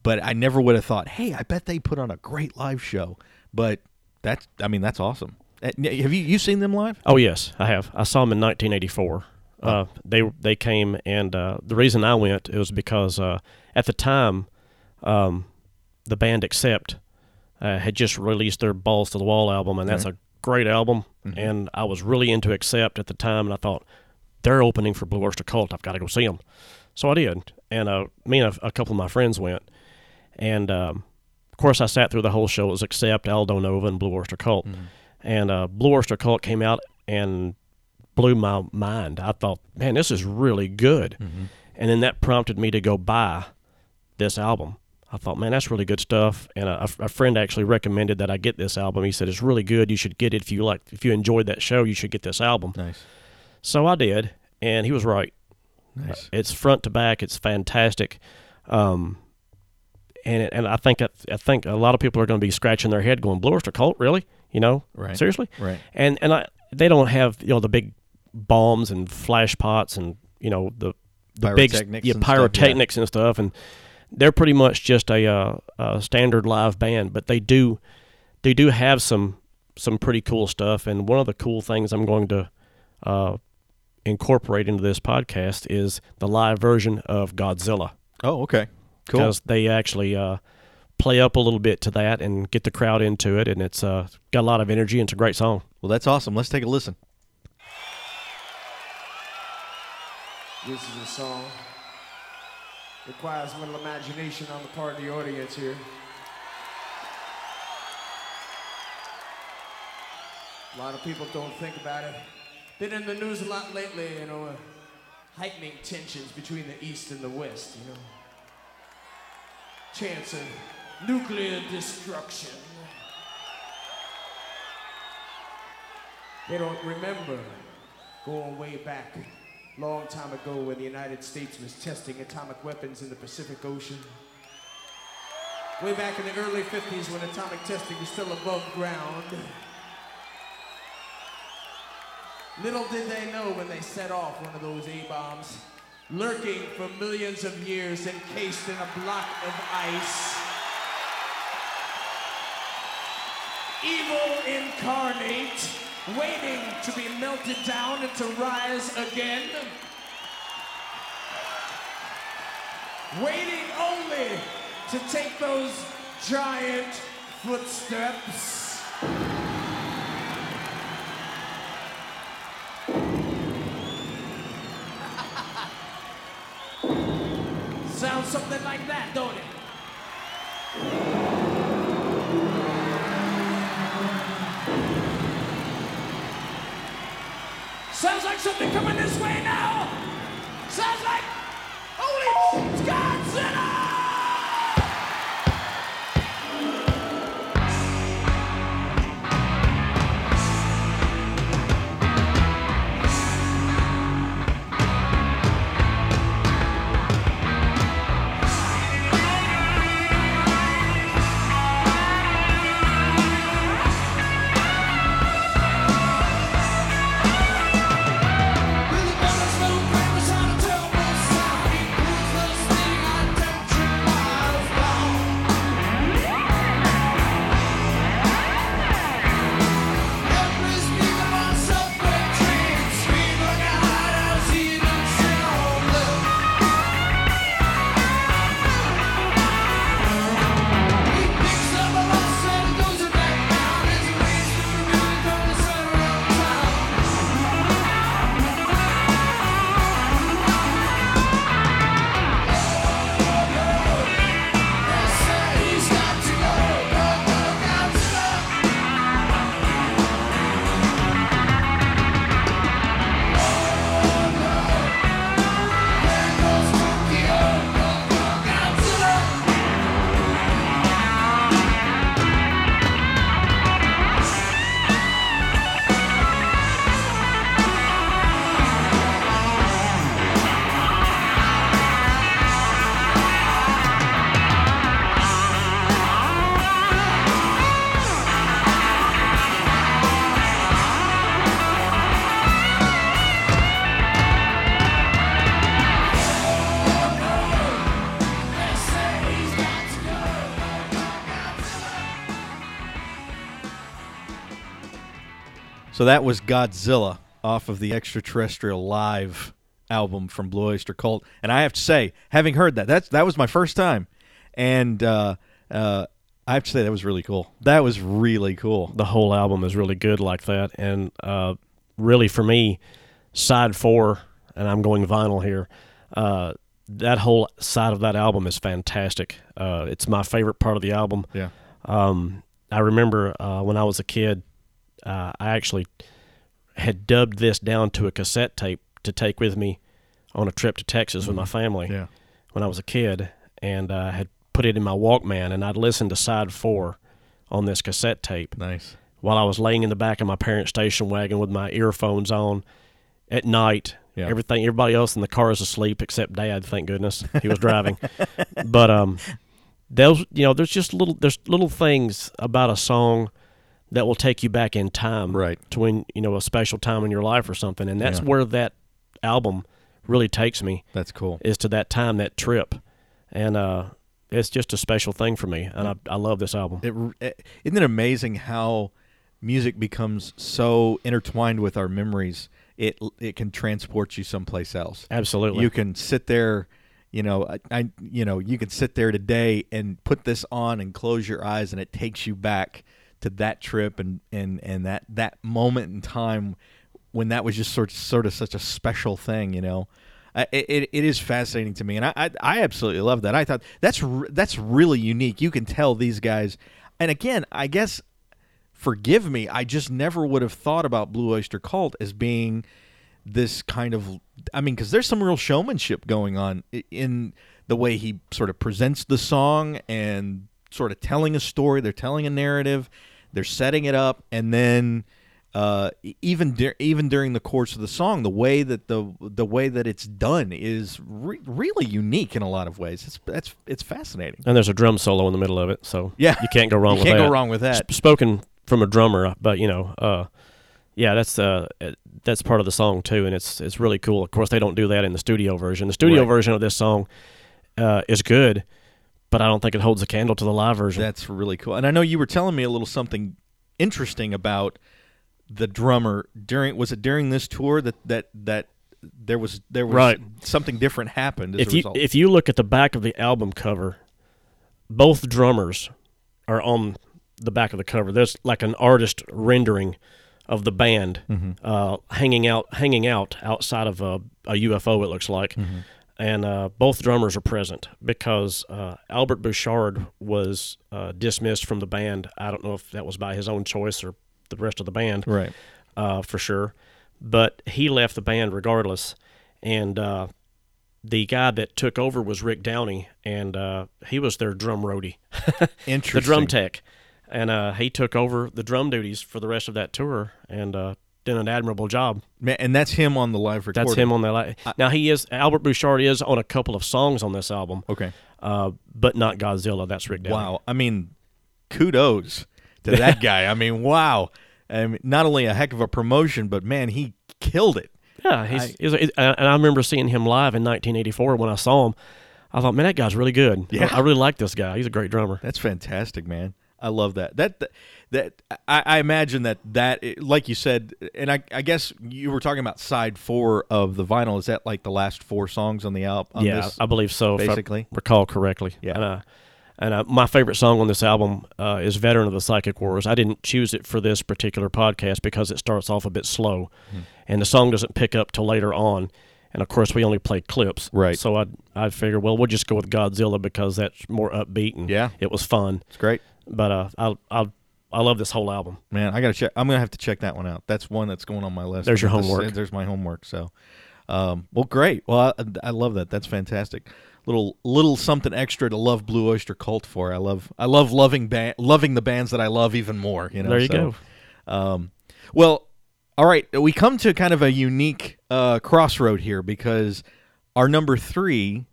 but I never would have thought, hey, I bet they put on a great live show. But that's, I mean, that's awesome. Uh, Have you you seen them live? Oh yes, I have. I saw them in 1984. Uh, they they came, and uh, the reason I went it was because uh, at the time, um, the band Accept uh, had just released their Balls to the Wall album, and that's a great album. And I was really into Accept at the time, and I thought they're opening for Blue Oyster Cult. I've got to go see them. So I did, and uh, me and a, a couple of my friends went, and um, of course I sat through the whole show. It was Accept, Aldo Nova, and Blue Oyster Cult, and uh, Blue Oyster Cult came out and blew my mind. I thought, man, this is really good. And then that prompted me to go buy this album. I thought, man, that's really good stuff. And a, a friend actually recommended that I get this album. He said it's really good. You should get it if you like. If you enjoyed that show, you should get this album. Nice, So I did, and he was right. nice. It's front to back. It's fantastic. Um, and it, and I think I, I think a lot of people are going to be scratching their head, going, "Blue Oyster Cult, really? You know, Right. seriously?" Right. And and I they don't have you know the big bombs and flash pots and you know the the big Pyrotechnics yeah, and stuff, yeah. pyrotechnics and stuff, and they're pretty much just a, uh, a standard live band, but they do they do have some some pretty cool stuff. And one of the cool things I'm going to uh, incorporate into this podcast is the live version of Godzilla Oh, okay, cool. because they actually uh, play up a little bit to that and get the crowd into it, and it's uh, got a lot of energy and it's a great song. Well, that's awesome. Let's take a listen. This is a song. Requires a little imagination on the part of the audience here. A lot of people don't think about it. Been in the news a lot lately, you know, uh, heightening tensions between the East and the West, you know chance of nuclear destruction. They don't remember going way back, long time ago, when the United States was testing atomic weapons in the Pacific Ocean. Way back in the early 50s, when atomic testing was still above ground. Little did they know when they set off one of those A-bombs lurking for millions of years encased in a block of ice. Evil incarnate, waiting to be melted down and to rise again. Waiting only to take those giant footsteps. Sounds something like that, don't it? Sounds like something coming this way now. Sounds like holy it's So that was Godzilla off of the Extraterrestrial Live album from Blue Oyster Cult, and I have to say, having heard that, that's that was my first time, and uh, uh, I have to say that was really cool. That was really cool. the whole album is really good like that. And uh, really, for me, side four, and I'm going vinyl here. Uh, that whole side of that album is fantastic. Uh, it's my favorite part of the album. Yeah. Um, I remember uh, when I was a kid, uh, I actually had dubbed this down to a cassette tape to take with me on a trip to Texas with my family Yeah. when I was a kid, and I had put it in my Walkman, and I'd listened to side four on this cassette tape Nice. while I was laying in the back of my parents' station wagon with my earphones on at night. Yeah. Everything, everybody else in the car is asleep except Dad. Thank goodness he was driving. but um, those you know, there's just little there's little things about a song that will take you back in time, Right. To when you know a special time in your life or something, and that's Yeah. where that album really takes me That's cool. is to that time, that trip, and uh, it's just a special thing for me, and I, I love this album. It, it, isn't it amazing how music becomes so intertwined with our memories? It it can transport you someplace else. Absolutely, You can sit there, you know, I, I you know, you can sit there today and put this on and close your eyes, and it takes you back to that trip and and and that that moment in time when that was just sort sort of such a special thing, you know. It, it, is fascinating to me, and I, I I absolutely love that. I thought that's r- that's really unique. You can tell these guys, and again, I guess forgive me, I just never would have thought about Blue Oyster Cult as being this kind of I mean cuz there's some real showmanship going on in the way he sort of presents the song and sort of telling a story, they're telling a narrative, they're setting it up and then uh, even even during the course of the song, the way that the the way that it's done is re- really unique in a lot of ways. It's that's it's fascinating. And there's a drum solo in the middle of it, so Yeah. you can't go wrong You with can't that. go wrong with that. Sp- spoken from a drummer, but you know, uh, yeah, that's uh, uh, that's part of the song too, and it's it's really cool. Of course, they don't do that in the studio version. The studio Right. version of this song uh, is good, but I don't think it holds a candle to the live version. That's really cool. And I know you were telling me a little something interesting about the drummer during was it during this tour that that that there was there was Right. something different happened as if a you result. if you look at the back of the album cover, both drummers are on the back of the cover. There's like an artist rendering of the band Mm-hmm. uh, hanging out hanging out outside of a, a UFO. It looks like, Mm-hmm. And uh, both drummers are present because uh, Albert Bouchard was uh, dismissed from the band. I don't know if that was by his own choice or the rest of the band right. uh, for sure. But he left the band regardless, and uh, the guy that took over was Rick Downey, and uh, he was their drum roadie, the drum tech, and uh, he took over the drum duties for the rest of that tour and did an admirable job. Man, and that's him on the live recording. That's him on that. Li- now he is Albert Bouchard is on a couple of songs on this album, Okay. uh, but not Godzilla. That's Rick Downey. Wow. I mean, kudos to that guy. I mean, wow. I mean, not only a heck of a promotion, but man, he killed it. Yeah, he's, he's a, and I remember seeing him live in 1984 when I saw him. I thought, man, that guy's really good. Yeah. I, I really like this guy. He's a great drummer. That's fantastic, man. I love that. That that, that I, I imagine that that like you said, and I, I guess you were talking about side four of the vinyl. Is that like the last four songs on the album? yeah, this? I believe so. if I basically. recall correctly. Yeah. and, uh, and uh, my favorite song on this album uh, is "Veteran of the Psychic Wars." I didn't choose it for this particular podcast because it starts off a bit slow, Hmm. and the song doesn't pick up till later on. And of course, we only play clips, Right. So I I figured, well, we'll just go with Godzilla because that's more upbeat and Yeah. it was fun. it's great, But uh, I I I love this whole album. man. I gotta check. I'm gonna have to check that one out. That's one that's going on my list. There's your This- homework. There's my homework. So, um, well, great. Well, I, I love that. That's fantastic. Little little something extra to love Blue Oyster Cult for. I love I love loving band loving the bands that I love even more. You know. There you so, go. Um, well, all right. We come to kind of a unique uh, crossroad here because our number three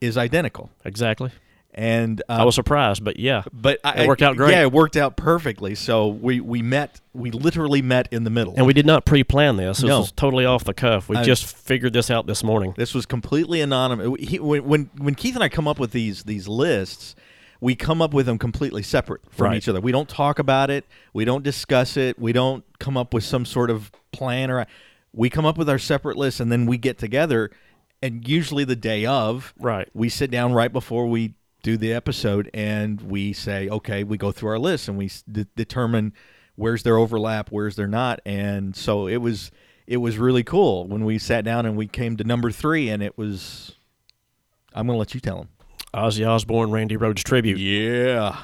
is identical, Exactly. And uh, I was surprised, but yeah, but I, it worked out great. Yeah, it worked out perfectly. So we we met. We literally met in the middle. and we did not pre-plan this. This No. was totally off the cuff. We I- just figured this out this morning. This was completely anonymous. He, when, when when Keith and I come up with these these lists, we come up with them completely separate from Right. each other. We don't talk about it. We don't discuss it. We don't come up with some sort of plan or. We come up with our separate lists and then we get together, and usually the day of, Right. we sit down right before we do the episode and we say, okay, we go through our list and we de- determine where's their overlap, where's there not, and so it was it was really cool when we sat down and we came to number three, and it was. I'm gonna let you tell them. Ozzy Osbourne, Randy Rhoads tribute. Yeah,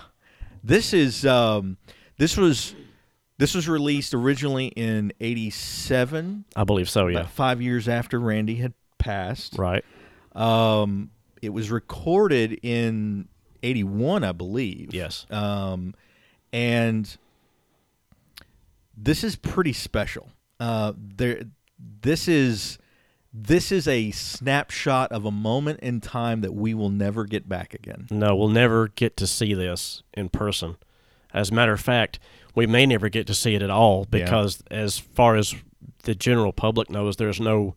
this is um, this was this was released originally in '87, I believe so. Yeah. about five years after Randy had passed. Right. Um, it was recorded in '81, I believe. Yes. Um, and this is pretty special. Uh, there, this is this is a snapshot of a moment in time that we will never get back again. No, we'll never get to see this in person. As a matter of fact, we may never get to see it at all Yeah. because, as far as the general public knows, there's no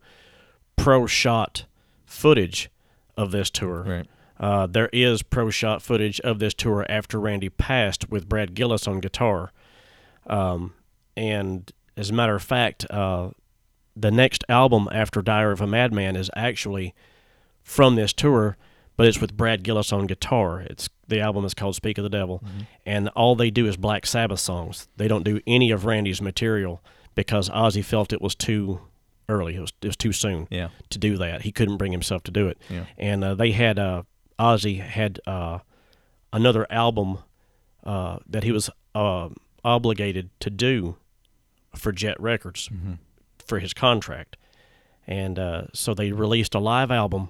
pro shot footage of this tour. Right. Uh, there is pro shot footage of this tour after Randy passed with Brad Gillis on guitar. Um, and as a matter of fact, uh, the next album after Diary of a Madman is actually from this tour, but it's with Brad Gillis on guitar. It's the album is called Speak of the Devil, and all they do is Black Sabbath songs. They don't do any of Randy's material because Ozzy felt it was too early. It was, it was too soon Yeah. to do that. He couldn't bring himself to do it. Yeah. And uh, they had uh, Ozzy had uh, another album uh, that he was uh, obligated to do for Jet Records for his contract, and uh, so they released a live album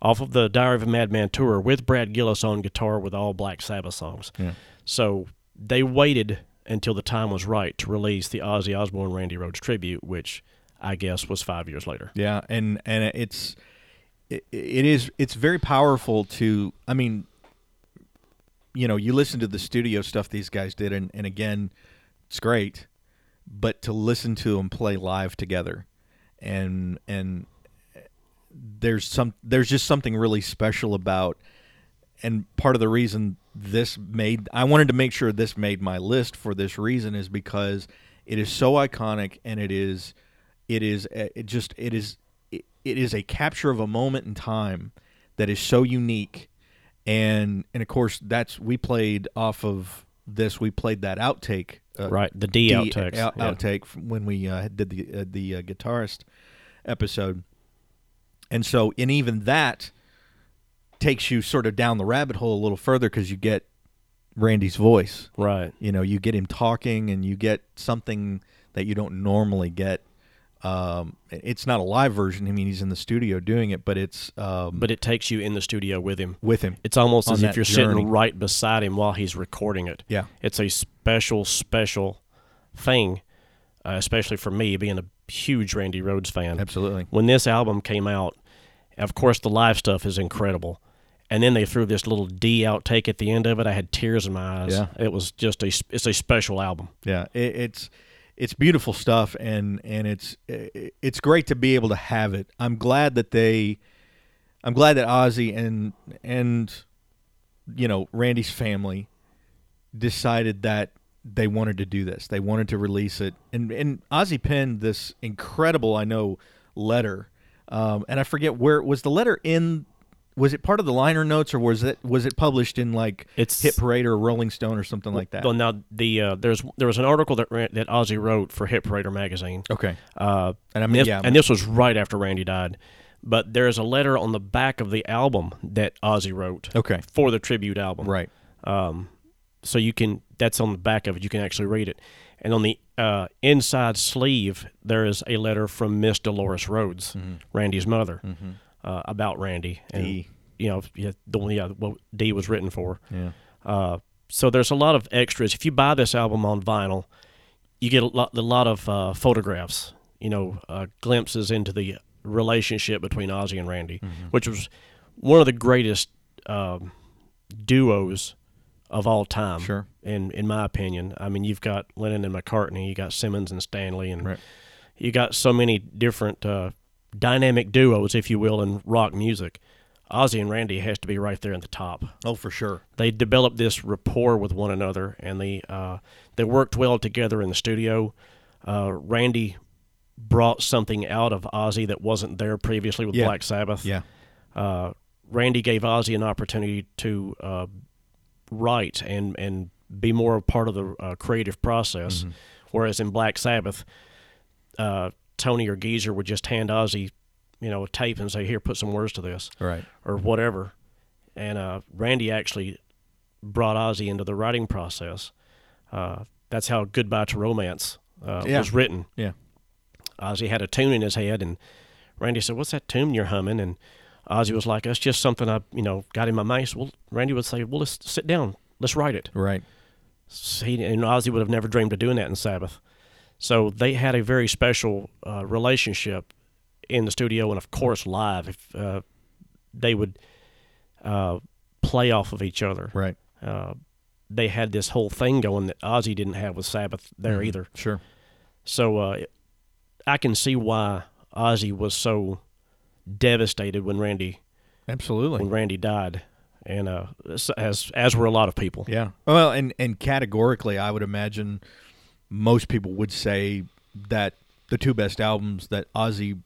off of the Diary of a Madman tour with Brad Gillis on guitar with all Black Sabbath songs. Yeah. So they waited until the time was right to release the Ozzy Osbourne Randy Rhoads tribute, which I guess was five years later. Yeah, and and it's it, it is it's very powerful to I mean you know, you listen to the studio stuff these guys did and, and again, it's great, but to listen to them play live together and and there's some there's just something really special about and part of the reason this made I wanted to make sure this made my list for this reason is because it is so iconic and it is it is uh, it just it is it, it is a capture of a moment in time that is so unique and and of course that's we played off of this we played that outtake uh, Right, the Dee outtakes, out- yeah. outtake when we uh, did the uh, the uh, guitarist episode and so and even that takes you sort of down the rabbit hole a little further because you get Randy's voice Right. you know you get him talking and you get something that you don't normally get um, it's not a live version i mean he's in the studio doing it but it's um, But it takes you in the studio with him. with him It's almost as if you're journey. sitting right beside him while he's recording it. Yeah. It's a special, special thing, uh, especially for me being a huge Randy Rhoads fan. absolutely When this album came out, of course, the live stuff is incredible. And then they threw this little Dee outtake at the end of it. I had tears in my eyes. Yeah. It was just a, it's a special album. yeah it, it's it's beautiful stuff and and it's it's great to be able to have it. I'm glad that they i'm glad that ozzy and and you know randy's family decided that they wanted to do this. They wanted to release it. And and ozzy penned this incredible i know letter um, and i forget where was. The letter in was it part of the liner notes or was it was it published in like It's- hit parade or rolling stone or something like that Well, now the uh, there's there was an article that ran, that Ozzy wrote for Hit Parade magazine. okay Uh, And I mean, this, yeah, and this was right after Randy died. But there's a letter on the back of the album that Ozzy wrote Okay. for the tribute album. right Um, so you can that's on the back of it. You can actually read it. And on the uh, inside sleeve, there is a letter from Miss Delores Rhoads, Randy's mother, uh, about Randy. And, Dee. You know, yeah, the one yeah, what Dee was written for. yeah Uh, so there's a lot of extras. If you buy this album on vinyl, you get a lot, a lot of uh, photographs. You know, uh, glimpses into the relationship between Ozzy and Randy, Mm-hmm. which was one of the greatest um, duos of all time. Sure. In in my opinion, I mean, you've got Lennon and McCartney, you got Simmons and Stanley, and Right. you got so many different uh, dynamic duos, if you will, in rock music. Ozzy and Randy has to be right there at the top oh for sure they developed this rapport with one another, and they uh, they worked well together in the studio. Uh, Randy brought something out of Ozzy that wasn't there previously with Yeah. Black Sabbath. yeah Uh, Randy gave Ozzy an opportunity to uh, write and and be more a part of the uh, creative process, whereas in Black Sabbath, uh, Tony or Geezer would just hand Ozzy, you know, a tape and say, "Here, put some words to this." right or whatever. And uh, Randy actually brought Ozzy into the writing process. Uh, that's how Goodbye to Romance uh, Yeah. was written. yeah Ozzy had a tune in his head, and Randy said, "What's that tune you're humming?" And Ozzy was like, "That's just something I, you know, got in my mind." So, well, Randy would say, "Well, let's sit down, let's write it." right So he, and Ozzy would have never dreamed of doing that in Sabbath. So they had a very special uh, relationship in the studio, and of course live. If uh, they would uh, play off of each other, right uh, they had this whole thing going that Ozzy didn't have with Sabbath there Mhm. either. sure So uh, I can see why Ozzy was so devastated when Randy absolutely when Randy died, and uh, as as were a lot of people. Yeah. Well, and and categorically, I would imagine most people would say that the two best albums that Ozzy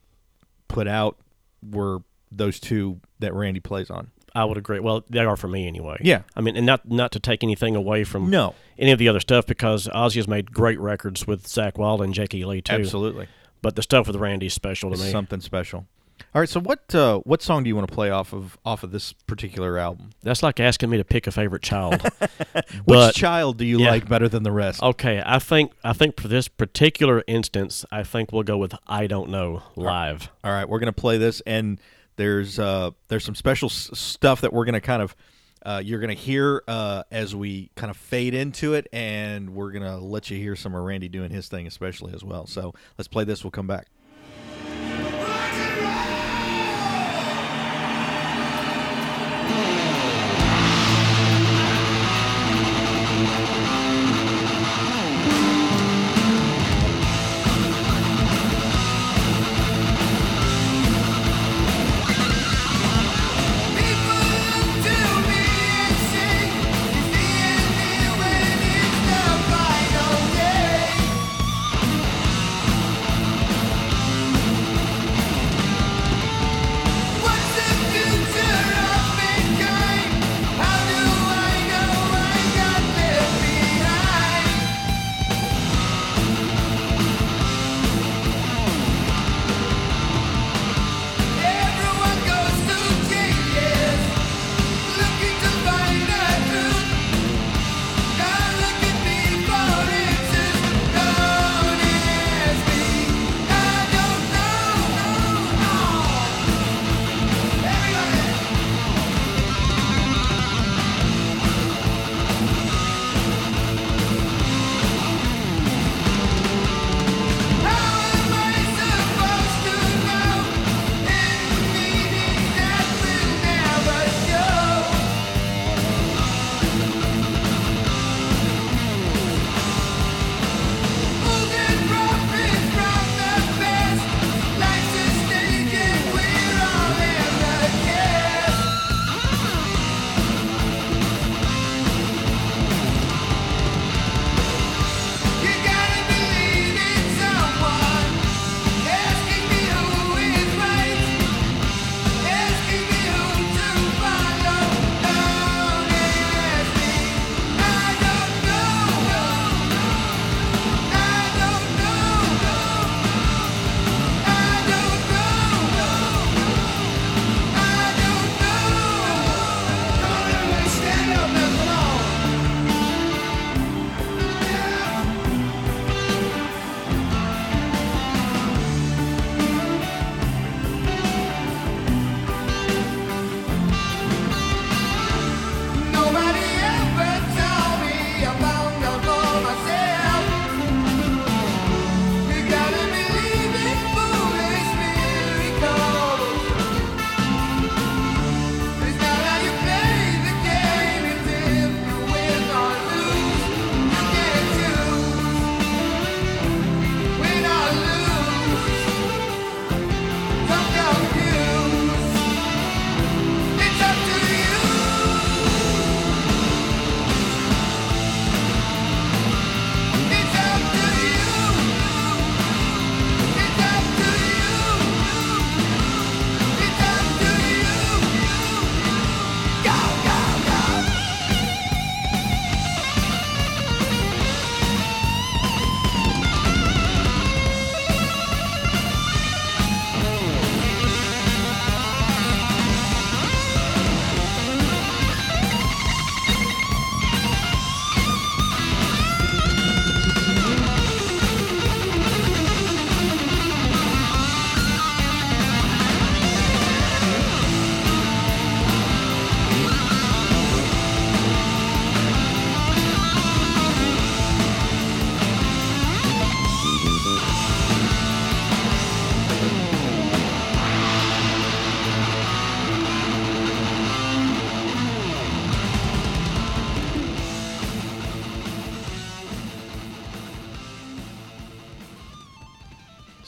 put out were those two that Randy plays on. I would agree. Well, they are for me anyway. Yeah. I mean, and not not to take anything away from No. any of the other stuff because Ozzy has made great records with Zakk Wylde and Jackie Lee too. Absolutely. But the stuff with Randy is special to It's me. something special. All right. So what uh, what song do you want to play off of off of this particular album? That's like asking me to pick a favorite child. Which child do you yeah. like better than the rest? okay, I think I think for this particular instance, I think we'll go with I don't know live. All right, we're gonna play this, and there's uh, there's some special s- stuff that we're gonna kind of Uh, you're going to hear uh, as we kind of fade into it, and we're going to let you hear some of Randy doing his thing, especially as well. So let's play this. We'll come back.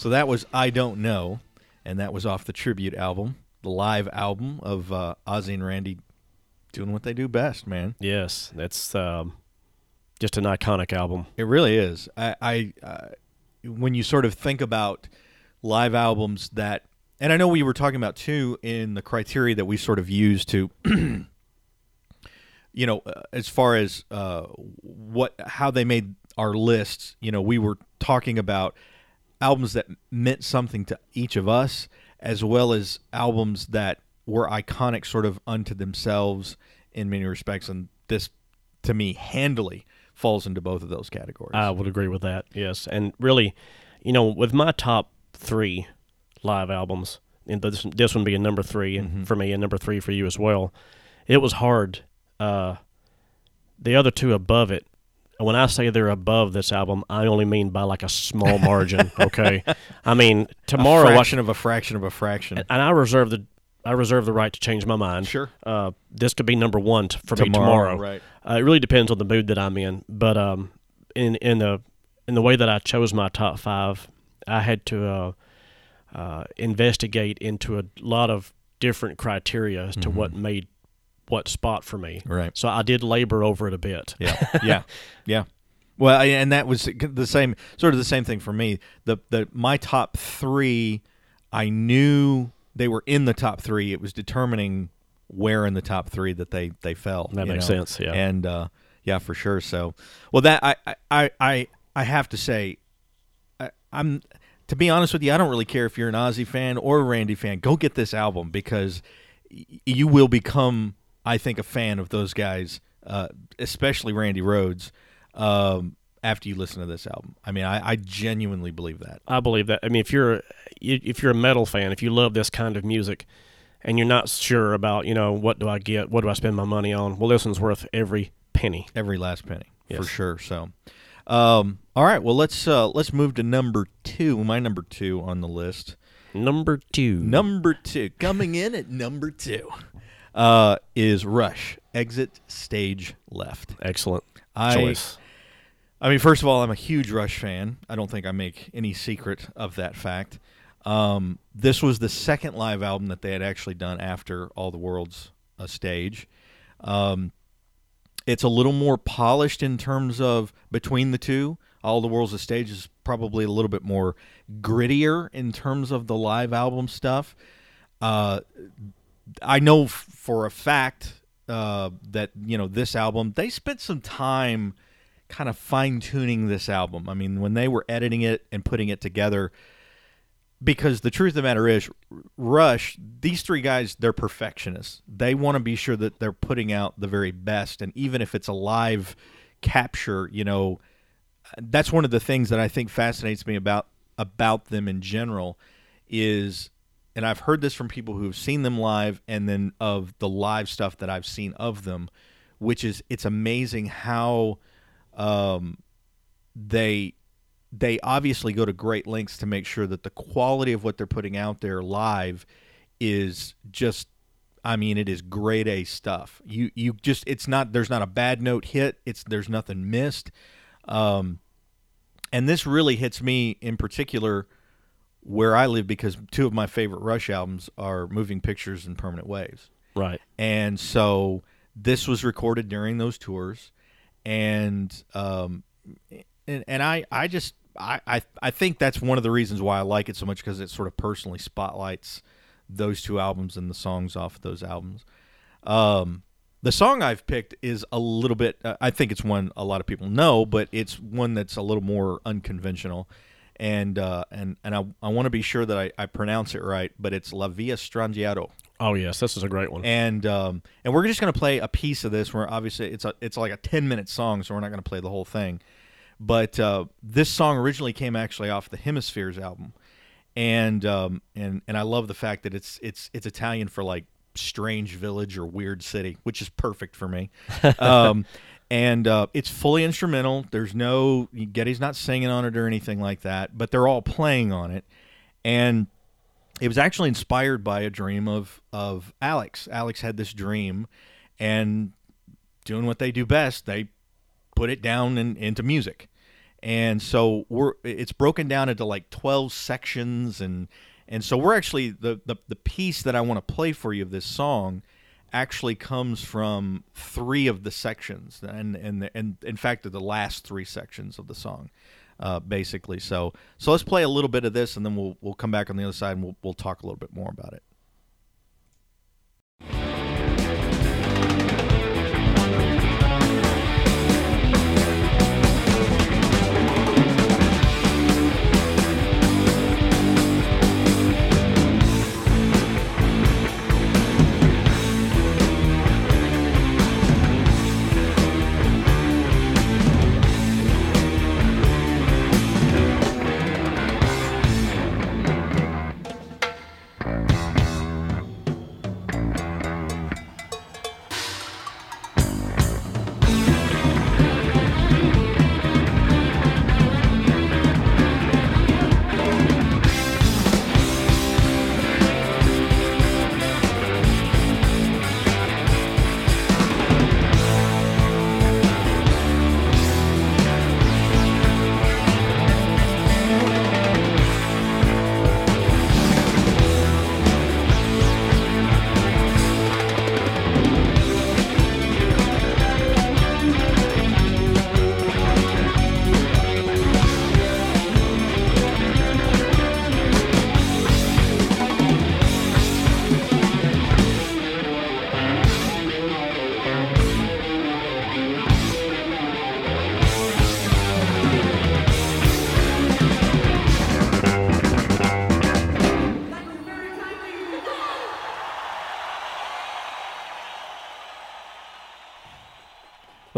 So that was I Don't Know, and that was off the tribute album, the live album of uh, Ozzy and Randy doing what they do best, man. Yes, that's um, just an iconic album. It really is. I, I uh, when you sort of think about live albums that, and I know we were talking about too in the criteria that we sort of use to, you know, uh, as far as uh, what how they made our lists. You know, we were talking about albums that meant something to each of us, as well as albums that were iconic, sort of unto themselves in many respects. And this, to me, handily falls into both of those categories. I would agree with that. Yes, and really, you know, with my top three live albums, and this this one being number 3 and for me and number three for you as well. It was hard Uh, the other two above it. And When I say they're above this album, I only mean by like a small margin. Okay, I mean tomorrow. a I- fraction of a fraction of a fraction. and I reserve the I reserve the right to change my mind. Sure. Uh, this could be number one t- for me Tomorrow, tomorrow. right. Uh, it really depends on the mood that I'm in. But um, in in the in the way that I chose my top five, I had to uh, uh, investigate into a lot of different criteria as to what made what spot for me. Right. So I did labor over it a bit. Yeah, yeah, yeah. Well, I- and that was the same, sort of the same thing for me. The the my top three, I knew they were in the top three. It was determining where in the top three that they they fell. That makes know? sense, yeah. and uh, yeah, for sure. So, well, that I I I I have to say, I, I'm to be honest with you, I don't really care if you're an Ozzy fan or a Randy fan. Go get this album because y- you will become, I think, a fan of those guys, uh, especially Randy Rhoads, um, after you listen to this album. I mean, I, I genuinely believe that. I believe that. I mean, if you're if you're a metal fan, if you love this kind of music, and you're not sure about you know what do I get, what do I spend my money on, well, this one's worth every penny. Every last penny, for sure. So, um, all right. Well, let's uh, let's move to number two. My number two on the list. Number two. Number two, coming in at number two, uh, is Rush. Exit stage left. Excellent I- choice. I mean, first of all, I'm a huge Rush fan. I don't think I make any secret of that fact. Um, this was the second live album that they had actually done after All the World's a Stage. Um, it's a little more polished in terms of between the two. All the World's a Stage is probably a little bit more grittier in terms of the live album stuff. Uh, I know f- for a fact uh, that you know this album they spent some time kind of fine tuning this album. I mean, when they were editing it and putting it together, because the truth of the matter is, Rush, these three guys, they're perfectionists. They want to be sure that they're putting out the very best, and even if it's a live capture, you know, that's one of the things that I think fascinates me about about them in general is and I've heard this from people who've seen them live and then of the live stuff that I've seen of them which is it's amazing how um, they they obviously go to great lengths to make sure that the quality of what they're putting out there live is just I mean it is grade A stuff. You you just it's not there's not a bad note hit. It's there's nothing missed. Um, and this really hits me in particular where I live because two of my favorite Rush albums are Moving Pictures and Permanent Waves. Right. And so this was recorded during those tours, and um, and, and I I just I, I I think that's one of the reasons why I like it so much because it sort of personally spotlights those two albums and the songs off of those albums. Um, the song I've picked is a little bit. Uh, I think it's one a lot of people know, but it's one that's a little more unconventional, and uh, and and I, I want to be sure that I, I pronounce it right. But it's La Villa Strangiato Oh yes, this is a great one. and um, and we're just gonna play a piece of this. Where obviously it's a it's like a ten minute song, so we're not gonna play the whole thing. But uh, this song originally came actually off the Hemispheres album, and um, and and I love the fact that it's it's it's Italian for like strange village or weird city, which is perfect for me. um, and uh, it's fully instrumental. There's no Geddy's not singing on it or anything like that, but they're all playing on it, and it was actually inspired by a dream of of Alex. Alex had this dream, and doing what they do best, they put it down in, into music. And so we're it's broken down into like twelve sections, and and so we're actually the the, the piece that I want to play for you of this song actually comes from three of the sections, and and and in fact the last three sections of the song uh, basically. So so let's play a little bit of this, and then we'll we'll come back on the other side and we'll we'll talk a little bit more about it.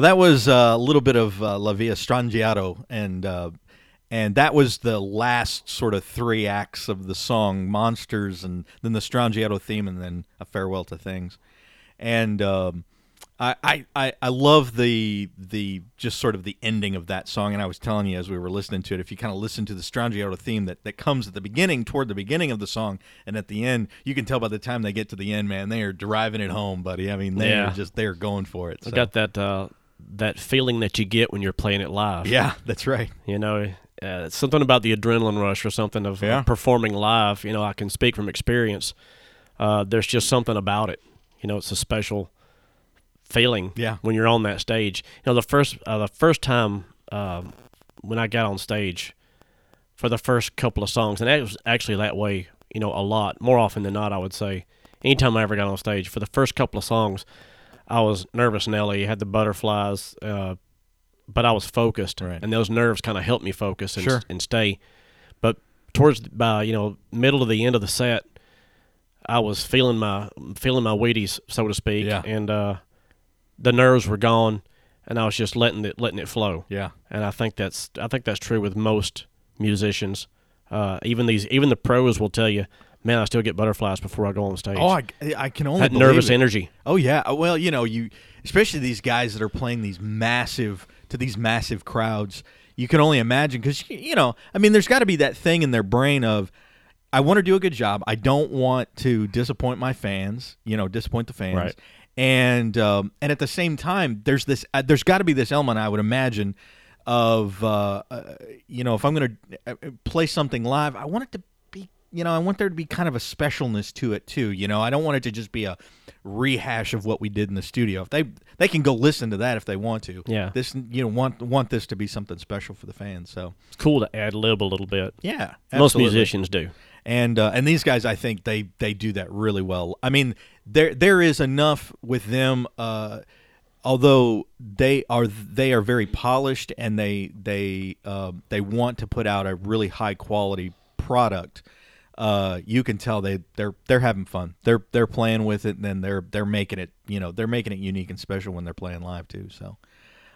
Well, that was uh, a little bit of uh, La Villa Strangiato, and uh, and that was the last sort of three acts of the song, Monsters, and then the Strangiato theme, and then a farewell to things. And um, I, I, I love the the just sort of the ending of that song. And I was telling you as we were listening to it, if you kind of listen to the Strangiato theme that, that comes at the beginning, toward the beginning of the song, and at the end, you can tell by the time they get to the end, man, they are driving it home, buddy. I mean, they Yeah. are just they're going for it. I got that uh, that feeling that you get when you're playing it live. Yeah, that's right. You know, uh, something about the adrenaline rush or something of uh, Yeah. performing live. You know, I can speak from experience. Uh, there's just something about it. You know, it's a special feeling Yeah. when you're on that stage. You know, the first uh, the first time um when I got on stage for the first couple of songs, and it was actually that way. You know, a lot more often than not, I would say. Anytime I ever got on stage, for the first couple of songs, I was nervous, Nelly. Had the butterflies, uh, but I was focused, Right. and those nerves kind of helped me focus and, Sure. and stay. But towards by you know middle to the end of the set, I was feeling my feeling my Wheaties, so to speak, Yeah. and uh, the nerves were gone, and I was just letting it letting it flow. Yeah. And I think that's I think that's true with most musicians. Uh, even these even the pros will tell you, man, I still get butterflies before I go on the stage. Oh, I, I can only that nervous it. energy. Oh yeah. Uh, Well, you know, you especially these guys that are playing these massive to these massive crowds. You can only imagine because you know, I mean, there's got to be that thing in their brain of, I want to do a good job. I don't want to disappoint my fans. You know, disappoint the fans. Right. And um, and at the same time, there's this. Uh, there's got to be this element I would imagine of uh, uh, you know if I'm going to play something live, I want it to you know I want there to be kind of a specialness to it too. You know I don't want it to just be a rehash of what we did in the studio. If they they can go listen to that if they want to. Yeah. This you know want want this to be something special for the fans. So It's cool to ad lib a little bit. yeah, Most musicians do. and uh, and these guys I think they they do that really well. I mean there there is enough with them. Uh, although they are they are very polished and they they uh, they want to put out a really high quality product. Uh, you can tell they they're they're having fun. They're they're playing with it, and then they're they're making it. You know, they're making it unique and special when they're playing live too. So,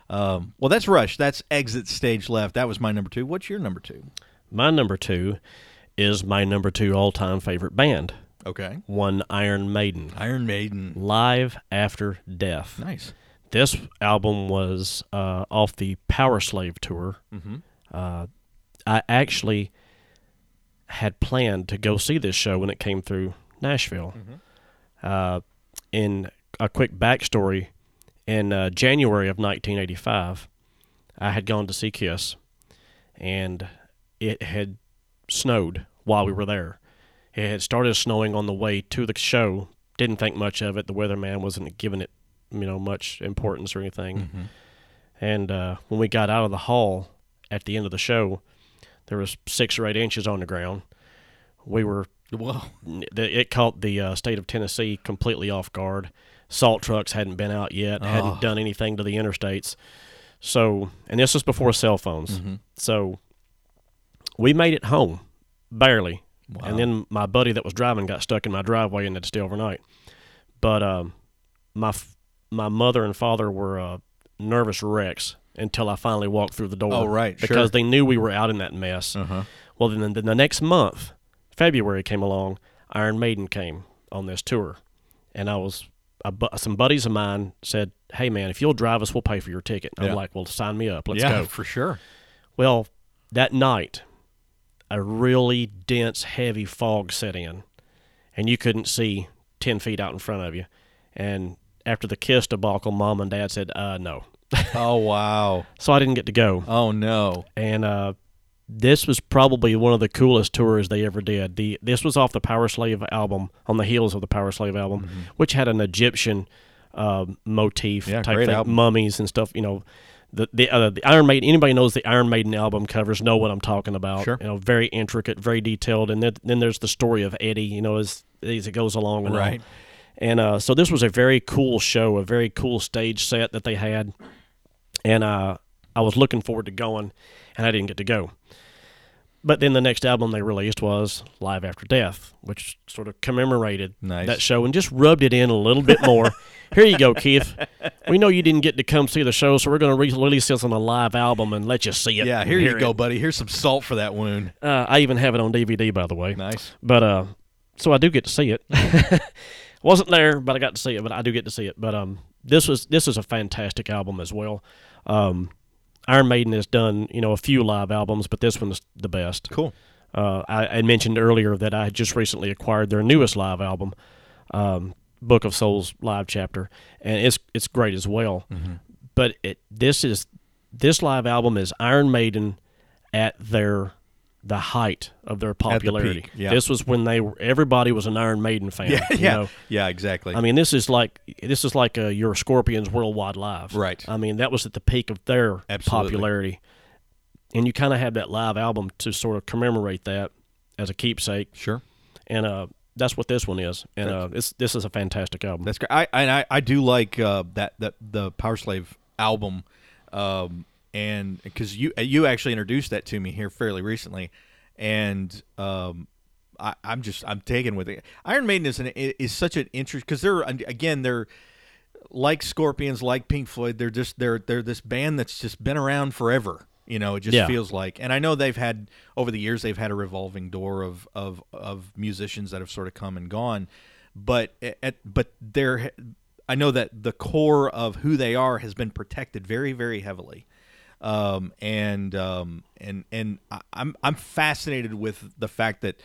um, well, that's Rush. That's Exit Stage Left. That was my number two. What's your number two? My number two is my number two all time favorite band, Okay, one Iron Maiden, Iron Maiden. Live After Death. Nice. This album was uh, off the Power Slave tour. Mm-hmm. Uh, I actually had planned to go see this show when it came through Nashville. Uh, in a quick backstory, in uh, January of 1985, I had gone to see Kiss, and it had snowed while we were there. It had started snowing on the way to the show. Didn't think much of it. The weatherman wasn't giving it, you know, much importance or anything. And uh, when we got out of the hall at the end of the show, there was six or eight inches on the ground. We were Whoa. it caught the uh, state of Tennessee completely off guard. Salt trucks hadn't been out yet, Oh. hadn't done anything to the interstates. So, and this was before cell phones. Mm-hmm. So, we made it home, barely. Wow. And then my buddy that was driving got stuck in my driveway and had to stay overnight. But um, my f- my mother and father were uh, nervous wrecks until I finally walked through the door. Oh, right, because sure. they knew we were out in that mess. Uh-huh. Well, then, then the next month, February came along. Iron Maiden came on this tour, and I was bu- some buddies of mine said, "Hey, man, if you'll drive us, we'll pay for your ticket." And Yeah. I'm like, "Well, sign me up. Let's yeah, go." for sure. Well, that night, a really dense, heavy fog set in, and you couldn't see ten feet out in front of you. And after the kiss debacle, mom and dad said, "Uh, no." Oh wow. So I didn't get to go. Oh no. and uh, this was probably one of the coolest tours they ever did. The this was off the Power Slave album, on the heels of the Power Slave album, Mm-hmm. which had an Egyptian uh, motif Yeah, type thing, album. mummies and stuff. You know, the the, uh, the Iron Maiden. Anybody knows the Iron Maiden album covers know what I'm talking about. Sure. You know, very intricate, very detailed, and then, then there's the story of Eddie. You know, as as it goes along and all. Right. And uh, so this was a very cool show, a very cool stage set that they had, and uh, I was looking forward to going, and I didn't get to go. but then the next album they released was Live After Death, which sort of commemorated Nice. that show and just rubbed it in a little bit more. Here you go, Keith. We know you didn't get to come see the show, so we're going to re- release this on a live album and let you see it. Yeah, here you hear go, it. buddy. Here's some salt for that wound. Uh, I even have it on DVD, by the way. Nice. But uh, so I do get to see it. Wasn't there, but I got to see it. But I do get to see it. But um, this was this is a fantastic album as well. Um, Iron Maiden has done you know a few live albums, but this one's the best. Cool. Uh, I, I mentioned earlier that I had just recently acquired their newest live album, um, Book of Souls live chapter, and it's it's great as well. But it this is this live album is Iron Maiden at their the height of their popularity. peak, yeah. This was when they were everybody was an Iron Maiden fan. Yeah, you yeah, know? yeah. Exactly. I mean, this is like this is like uh, your Scorpions Worldwide Live. Right. I mean, that was at the peak of their Absolutely. popularity, and you kind of have that live album to sort of commemorate that as a keepsake, sure. and uh, that's what this one is. And uh, it's this is a fantastic album. That's great. I and I, I do like uh, that that the Power Slave album, um, and because you you actually introduced that to me here fairly recently, and um, I, I'm just I'm taken with it. Iron Maiden is an is such an interest because they're again they're like Scorpions, like Pink Floyd. They're just they're they're this band that's just been around forever. You know, it just Yeah. feels like, and I know they've had over the years they've had a revolving door of of of musicians that have sort of come and gone, but at, but they're I know that the core of who they are has been protected very very heavily, um, and um, and and I'm I'm fascinated with the fact that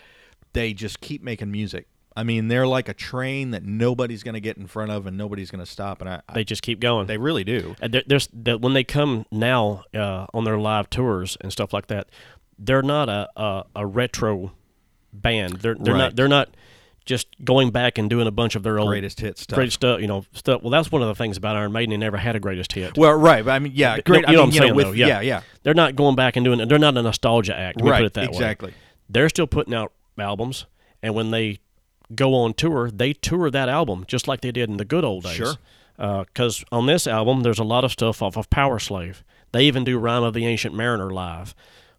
they just keep making music. I mean, they're like a train that nobody's going to get in front of and nobody's going to stop, and I, I they just keep going. they really do. And there, there's that when they come now uh, on their live tours and stuff like that, they're not a a, a retro band. They're they're Right. not they're not just going back and doing a bunch of their old Greatest hit stuff. great stuff. You know stuff. Well, that's one of the things about Iron Maiden. They never had a greatest hit. Well, right. But I mean, yeah, great. know- you know I what mean, I'm you know, saying, with, though, yeah. yeah, yeah. They're not going back and doing. They're not a nostalgia act. Right, put it that way. exactly. They're still putting out albums, and when they go on tour, they tour that album just like they did in the good old days. Sure. Uh, because on this album, there's a lot of stuff off of Power Slave. They even do "Rhyme of the Ancient Mariner" live,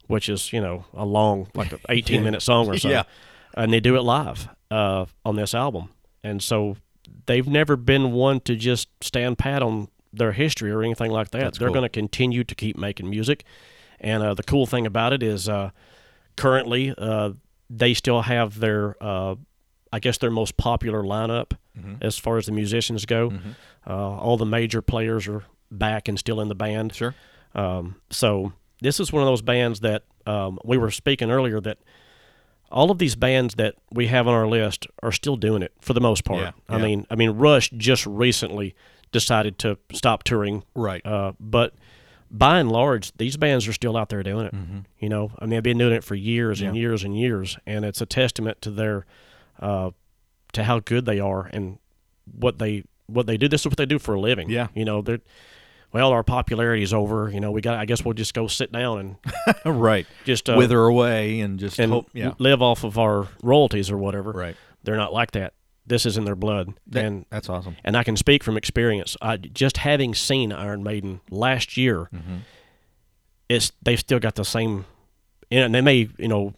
which is you know a long, like an 18 minute song or so. Yeah. And they do it live uh, on this album, and so they've never been one to just stand pat on their history or anything like that. That's They're cool. going to continue to keep making music, and uh, the cool thing about it is uh, currently uh, they still have their, uh, I guess, their most popular lineup Mm-hmm. as far as the musicians go. Uh, all the major players are back and still in the band. Sure. Um, so this is one of those bands that um, we were speaking earlier that all of these bands that we have on our list are still doing it for the most part. Yeah, I yeah. mean, I mean, Rush just recently decided to stop touring, Right. uh, but by and large, these bands are still out there doing it. Mm-hmm. You know, I mean, they've been doing it for years and Yeah. years and years, and it's a testament to their, uh, to how good they are and what they what they do. This is what they do for a living. Yeah. you know, they're well, our popularity is over. You know, we got. I guess we'll just go sit down and right. just uh, Wither away and just and hope. Yeah. live off of our royalties or whatever. Right. They're not like that. This is in their blood, That- and that's awesome. and I can speak from experience. I just having seen Iron Maiden last year, Mm-hmm. it's they've still got the same. And they may you know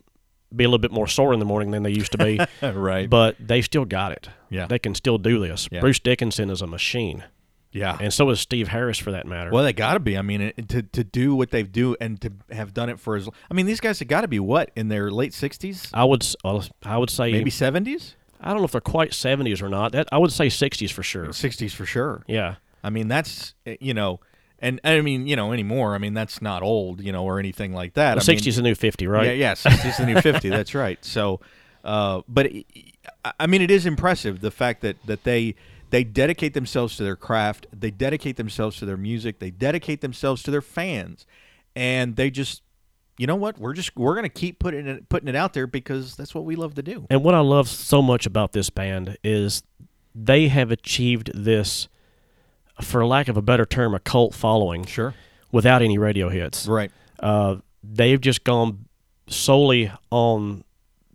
be a little bit more sore in the morning than they used to be, right. but they've still got it. Yeah. they can still do this. Yeah. Bruce Dickinson is a machine, yeah. and so is Steve Harris for that matter. Well, they got to be. I mean, to to do what they've do and to have done it for as. I mean, these guys have got to be what in their late sixties, I would I would say maybe seventies, I don't know if they're quite seventies or not. That I would say sixties for sure. sixties for sure. Yeah. I mean, that's eh, you know, and I mean, you know, anymore. I mean, that's not old, you know, or anything like that. I mean, Sixties the new fifty, right? Yeah, yeah, sixties the new fifty. That's right. So, uh, but it- I mean, it is impressive the fact that that they they dedicate themselves to their craft, they dedicate themselves to their music, they dedicate themselves to their fans, and they just, you know what, we're just we're gonna keep putting it putting it out there because that's what we love to do. And what I love so much about this band is they have achieved this, for lack of a better term, a cult following Sure. without any radio hits. Right. Uh, they've just gone solely on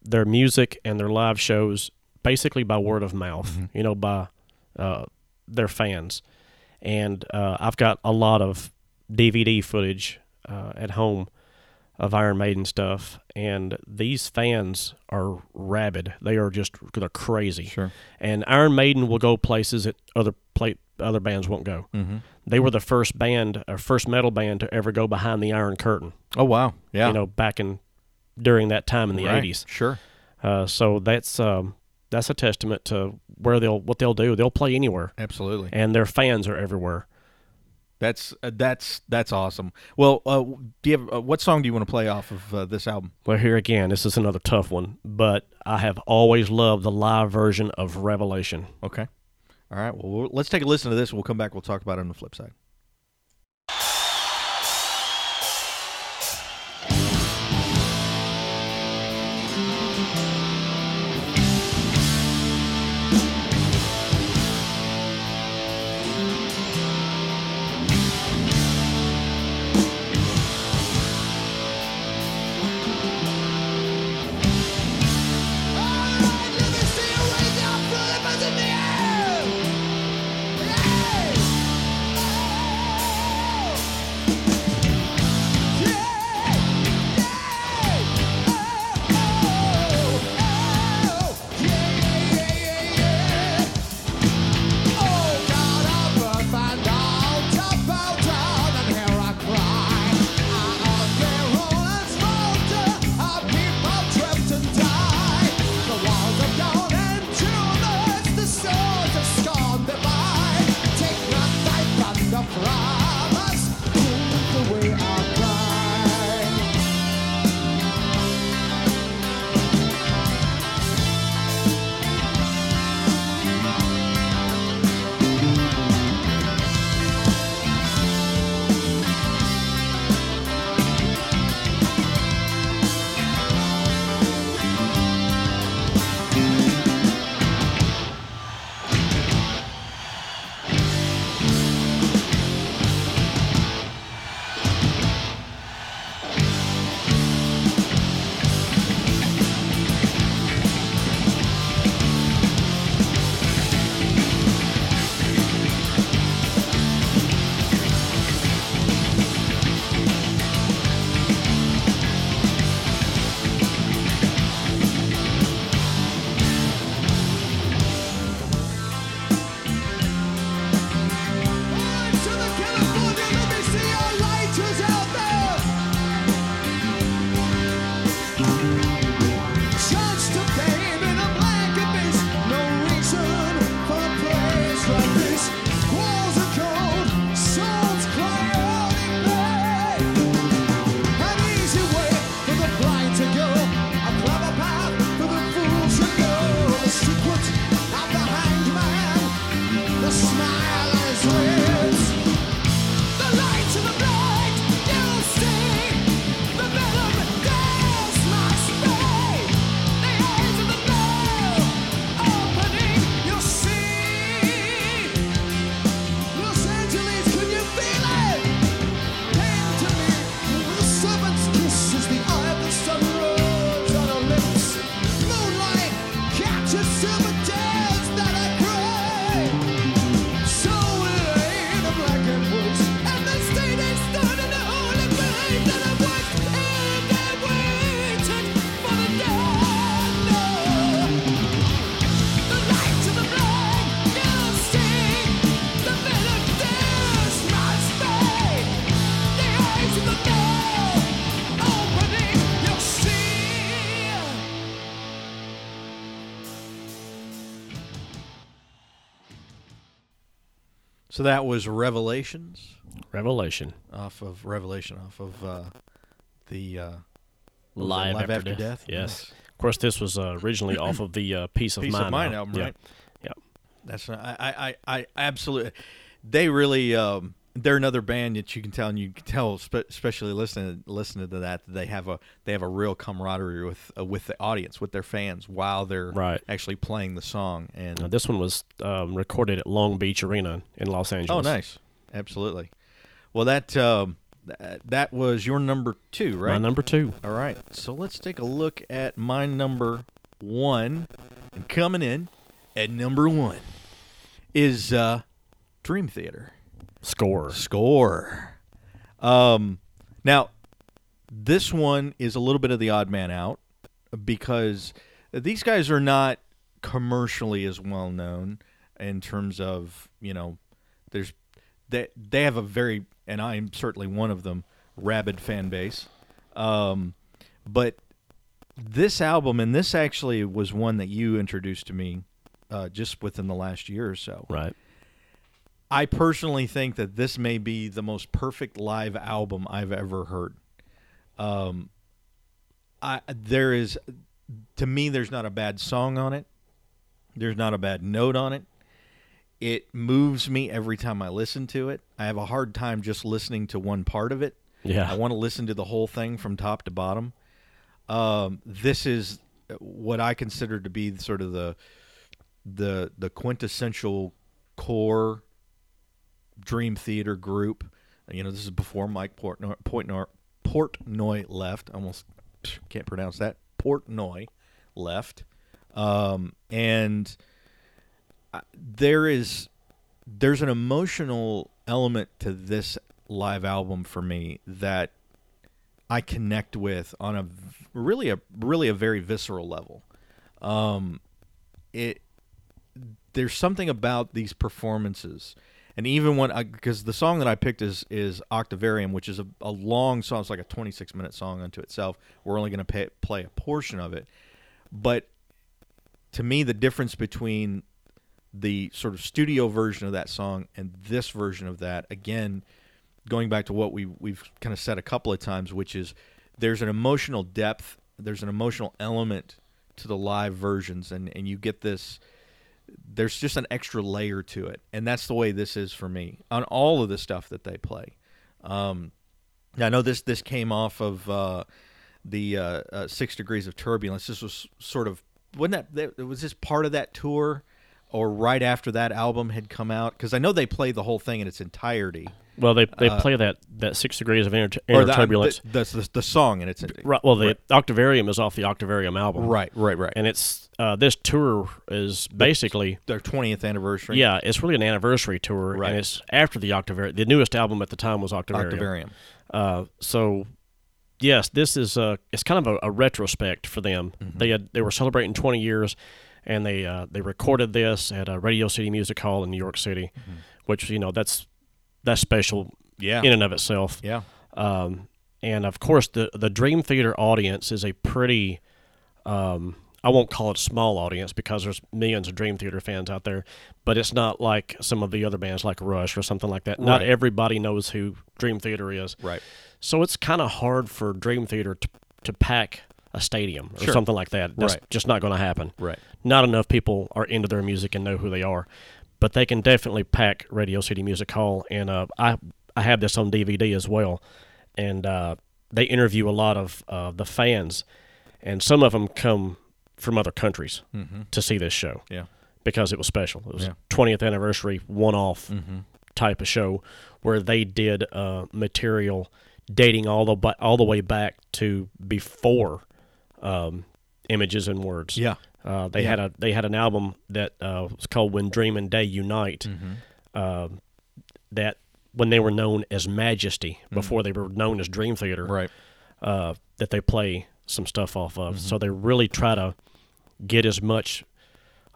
their music and their live shows, basically by word of mouth. You know, by uh, their fans. And uh, I've got a lot of DVD footage uh, at home of Iron Maiden stuff, and these fans are rabid. They are just they're crazy. Sure. And Iron Maiden will go places that other play, other bands won't go. Mm-hmm. They were the first band, or first metal band to ever go behind the Iron Curtain. Oh wow. Yeah. You know, back in during that time in the Right. '80s. Sure. Uh, so that's um, that's a testament to where they'll what they'll do. They'll play anywhere, Absolutely. and their fans are everywhere. That's uh, that's that's awesome. Well, uh, do you have uh, what song do you want to play off of uh, this album? Well, here again, this is another tough one, but I have always loved the live version of Revelation. Okay. All right. Well, we'll let's take a listen to this. We'll come back. We'll talk about it on the flip side. That was Revelations Revelation, off of Revelation off of uh, the uh, what was that, live, Live after, After death. Death? Yes. Of course, this was uh, originally off of the uh, Piece of Piece Mind, of Mind album. album, Yeah. right? Yeah. That's I I, I absolutely. They really um, they're another band that you can tell, and you can tell, especially listening listening to that, that they have a they have a real camaraderie with uh, with the audience, with their fans, while they're Right. actually playing the song. And Now, this one was um, recorded at Long Beach Arena in Los Angeles. oh, nice, absolutely. Well, that um, th- that was your number two, right? My number two. All right. So let's take a look at my number one. And coming in at number one is uh, Dream Theater Score. score. Um, now, this one is a little bit of the odd man out because these guys are not commercially as well known in terms of you know there's they they have a very and I'm certainly one of them rabid fan base um, but this album and this actually was one that you introduced to me uh, just within the last year or so Right. I personally think that this may be the most perfect live album I've ever heard. Um, I there is to me there's not a bad song on it. There's not a bad note on it. It moves me every time I listen to it. I have a hard time just listening to one part of it. Yeah. I want to listen to the whole thing from top to bottom. Um, this is what I consider to be sort of the the the quintessential core Dream Theater group. You know, this is before Mike Portnoy, Portnoy, Portnoy left. Almost can't pronounce that. Portnoy left, um, and there is there's an emotional element to this live album for me that I connect with on a really a really a very visceral level. Um, it there's something about these performances and even when because the song that i picked is is octavarium which is a, a long song. It's like a 26 minute song unto itself. We're only going to play a portion of it. But to me the difference between the sort of studio version of that song and this version of that again going back to what we we've kind of said a couple of times which is there's an emotional depth there's an emotional element to the live versions. And and you get this there's just an extra layer to it. And that's the way this is for me on all of the stuff that they play. Um i know this this came off of uh the uh, uh six degrees of turbulence. This was sort of wasn't that that was this part of that tour or right after that album had come out because i know they play the whole thing in its entirety Well, they they play that that six degrees of inner, Uh, inner the, turbulence. the, the, the song in its right. Well, the Octavarium is off the Octavarium album. right right right And it's uh, this tour is basically their 20th anniversary yeah, it's really an anniversary tour, Right. and it's after the Octavarium. The newest album at the time was Octavarium. octavarium Uh, so yes, this is uh, it's kind of a, a retrospect for them. Mm-hmm. They had they were celebrating 20 years, and they uh, they recorded this at a Radio City Music Hall in New York City, which you know that's that's special Mm-hmm. yeah in and of itself. yeah Um, and of course, the the Dream Theater audience is a pretty, um, I won't call it small audience because there's millions of Dream Theater fans out there, but it's not like some of the other bands like Rush or something like that. Not everybody knows who Dream Theater is, right so it's kind of hard for Dream Theater to to pack a stadium or Sure. something like that. That's Right. just not going to happen. right Not enough people are into their music and know who they are, but they can definitely pack Radio City Music Hall. And uh, I I have this on DVD as well, and uh, they interview a lot of uh, the fans, and some of them come from other countries to see this show yeah because it was special. It was Yeah. 20th anniversary one-off Mm-hmm. type of show where they did uh, material dating all the all the way back to before um, images and words. yeah Uh, they Yeah. had a they had an album that uh, was called "When Dream and Day Unite." Mm-hmm. Um that when they were known as Majesty before they were known as Dream Theater, right uh, that they play some stuff off of. Mm-hmm. So they really try to get as much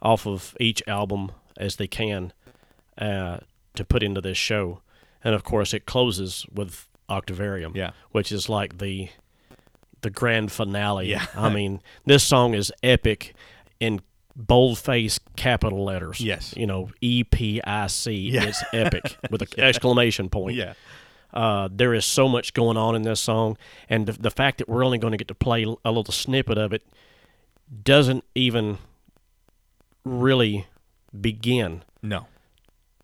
off of each album as they can uh, to put into this show. And of course, it closes with Octavarium, Yeah. which is like the the grand finale. Yeah. I mean, this song is epic in boldface capital letters. Yes. you know, E P I C. Yeah. It's epic with an exclamation point. yeah Uh, there is so much going on in this song, and the, the fact that we're only going to get to play a little snippet of it doesn't even really begin no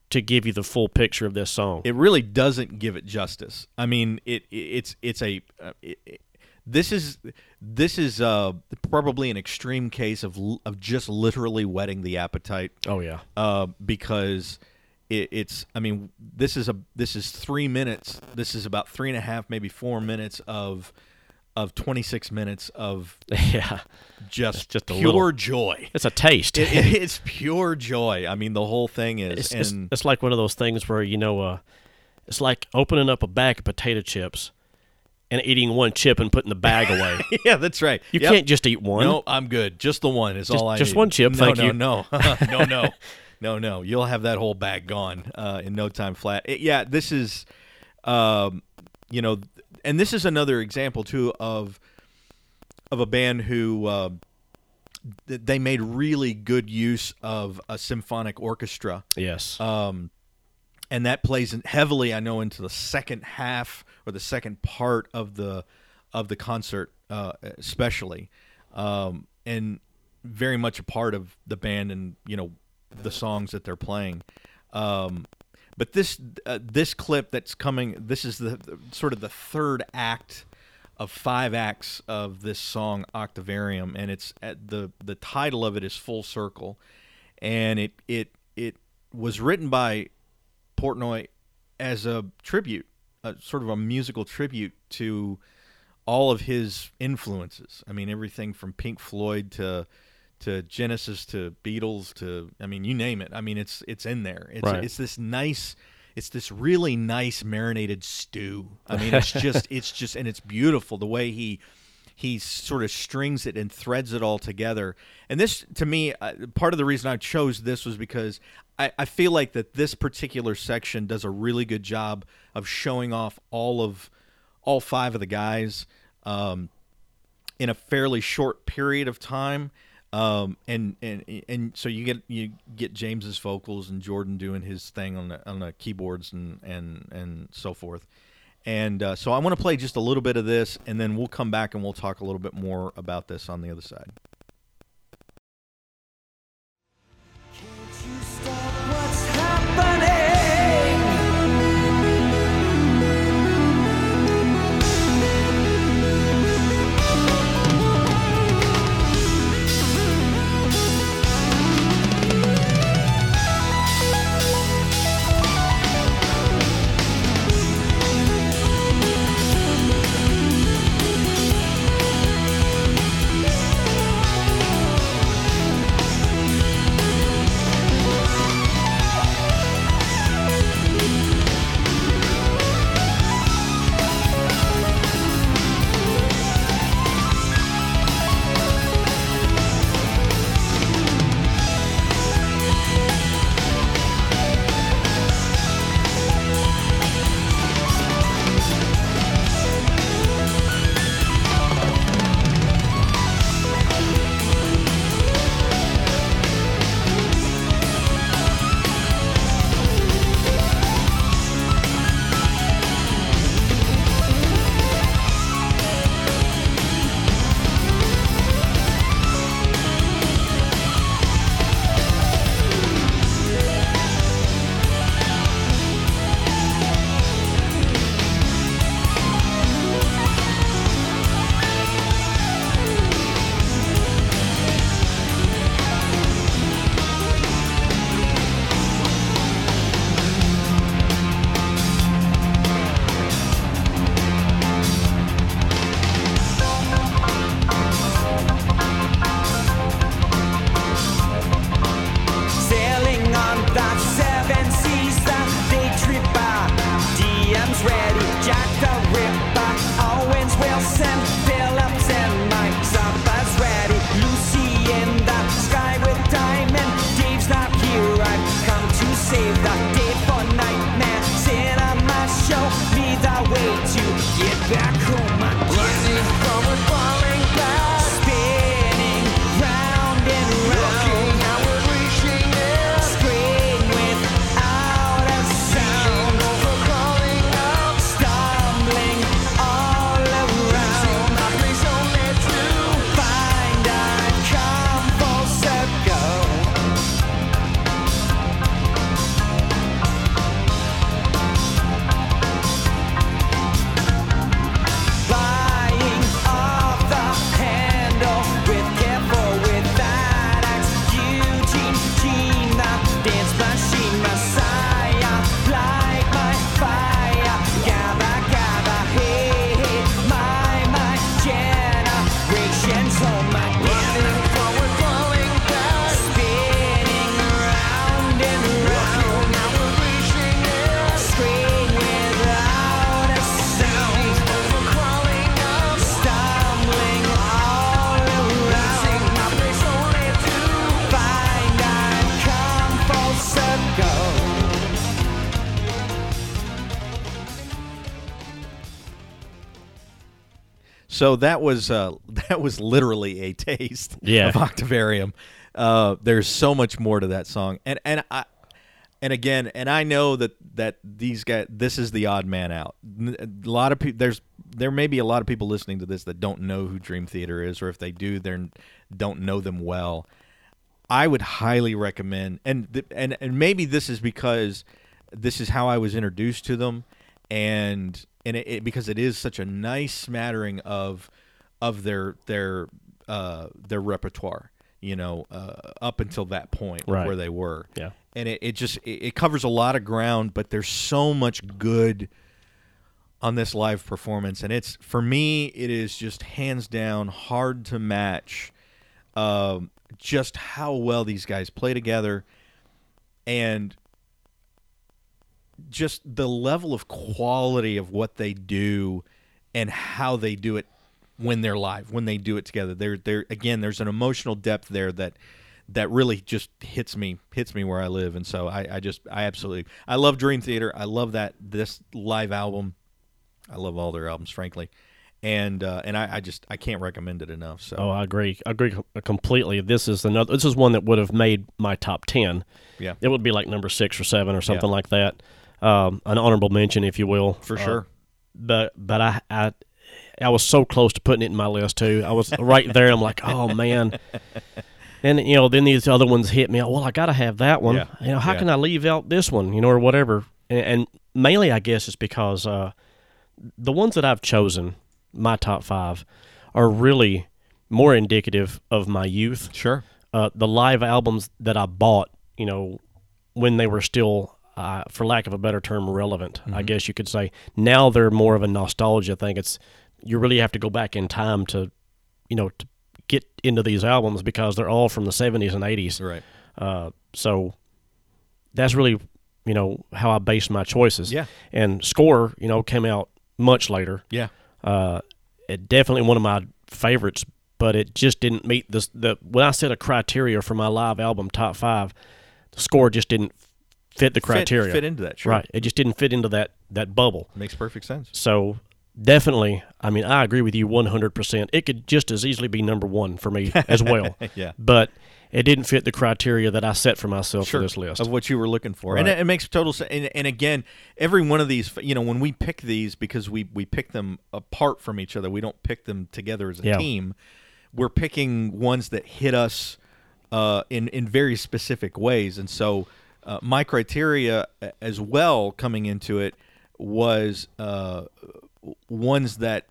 to give you the full picture of this song. it really doesn't give it justice. I mean, it, it it's it's a uh, it- this is this is uh, probably an extreme case of of just literally whetting the appetite oh yeah, uh, because it, it's I mean this is a this is three minutes. This is about three and a half, maybe four minutes of of twenty six minutes of yeah. just just a pure little- joy. It's a taste. It, it- it's pure joy. I mean, the whole thing is, it's, it's, it's like one of those things where you know, uh, it's like opening up a bag of potato chips and eating one chip and putting the bag away. yeah, that's right. You Yep. can't just eat one. No, I'm good. Just the one is Just- all I just need. one chip, No, thank no, you. No, no, no, no, no. You'll have that whole bag gone uh, in no time flat. It- yeah, this is, um, you know, and this is another example too of of a band who uh, th- they made really good use of a symphonic orchestra Yes. um, and that plays heavily, I know, into the second half or the second part of the of the concert, uh, especially, um, and very much a part of the band and you know the songs that they're playing. Um, but this uh, this clip that's coming, this is the, the sort of the third act of five acts of this song Octavarium, and it's at the the title of it is Full Circle, and it it it was written by Portnoy as a tribute, a sort of a musical tribute to all of his influences. I mean, everything from Pink Floyd to to Genesis to Beatles to I mean, you name it. I mean, it's it's in there. It's Right. it's this nice it's this really nice marinated stew. I mean, it's just it's just and it's beautiful the way he he sort of strings it and threads it all together. And this, to me, uh, part of the reason I chose this was because I, I feel like that this particular section does a really good job of showing off all of all five of the guys um, in a fairly short period of time. Um, and, and and so you get you get James's vocals and Jordan doing his thing on the on the keyboards and and and so forth. And uh, so I want to play just a little bit of this, and then we'll come back and we'll talk a little bit more about this on the other side. So that was uh, that was literally a taste Yeah. of Octavarium. Uh, there's so much more to that song, and and I and again, and I know that that these guys, this is the odd man out. A lot of people, there's there may be a lot of people listening to this that don't know who Dream Theater is, or if they do, they don't know them well. I would highly recommend, and th- and and maybe this is because this is how I was introduced to them, and and it, it because it is such a nice smattering of of their their uh, their repertoire, you know, uh, up until that point Right. where they were, Yeah. and it, it just it, it covers a lot of ground, but there's so much good on this live performance, and it's for me, it is just hands down hard to match um, just how well these guys play together, and just the level of quality of what they do and how they do it when they're live, when they do it together. There, there again, there's an emotional depth there that that really just hits me, hits me where I live, and so I, I just, I absolutely, I love Dream Theater. I love that this live album. I love all their albums, frankly, and uh, and I, I just, I can't recommend it enough. So Oh, I agree. I agree completely. This is another. This is one that would have made my top ten. yeah, It would be like number six or seven or something Yeah. like that. Um, an honorable mention, if you will, for Uh, sure. but but I, I I was so close to putting it in my list too. I was right there. I'm like, oh man. And you know, then these other ones hit me. Well, I got to have that one. Yeah. You know, how Yeah. can I leave out this one? You know, or whatever. And, and mainly, I guess, it's because uh, the ones that I've chosen, my top five, are really more indicative of my youth Sure. uh, the live albums that I bought, you know, when they were still, uh, for lack of a better term, relevant, I guess you could say. Now they're more of a nostalgia thing. It's you really have to go back in time to, you know, to get into these albums because they're all from the '70s and '80s. Right. Uh, so that's really, you know, how I base my choices. Yeah. And Score, you know, came out much later. Yeah. Uh, it definitely one of my favorites, but it just didn't meet the the when I set a criteria for my live album top five, the score just didn't fit the criteria. Fit, fit into that. Sure. Right, it just didn't fit into that that bubble. Makes perfect sense. So definitely, I mean, I agree with you one hundred percent. It could just as easily be number one for me as well. Yeah. but it didn't fit the criteria that I set for myself sure, for this list. of what you were looking for, and it, it makes total sense. And, and again, every one of these, you know, when we pick these because we we pick them apart from each other, we don't pick them together as a Yeah. team. We're picking ones that hit us uh, in in very specific ways, and so uh, my criteria as well coming into it was uh, ones that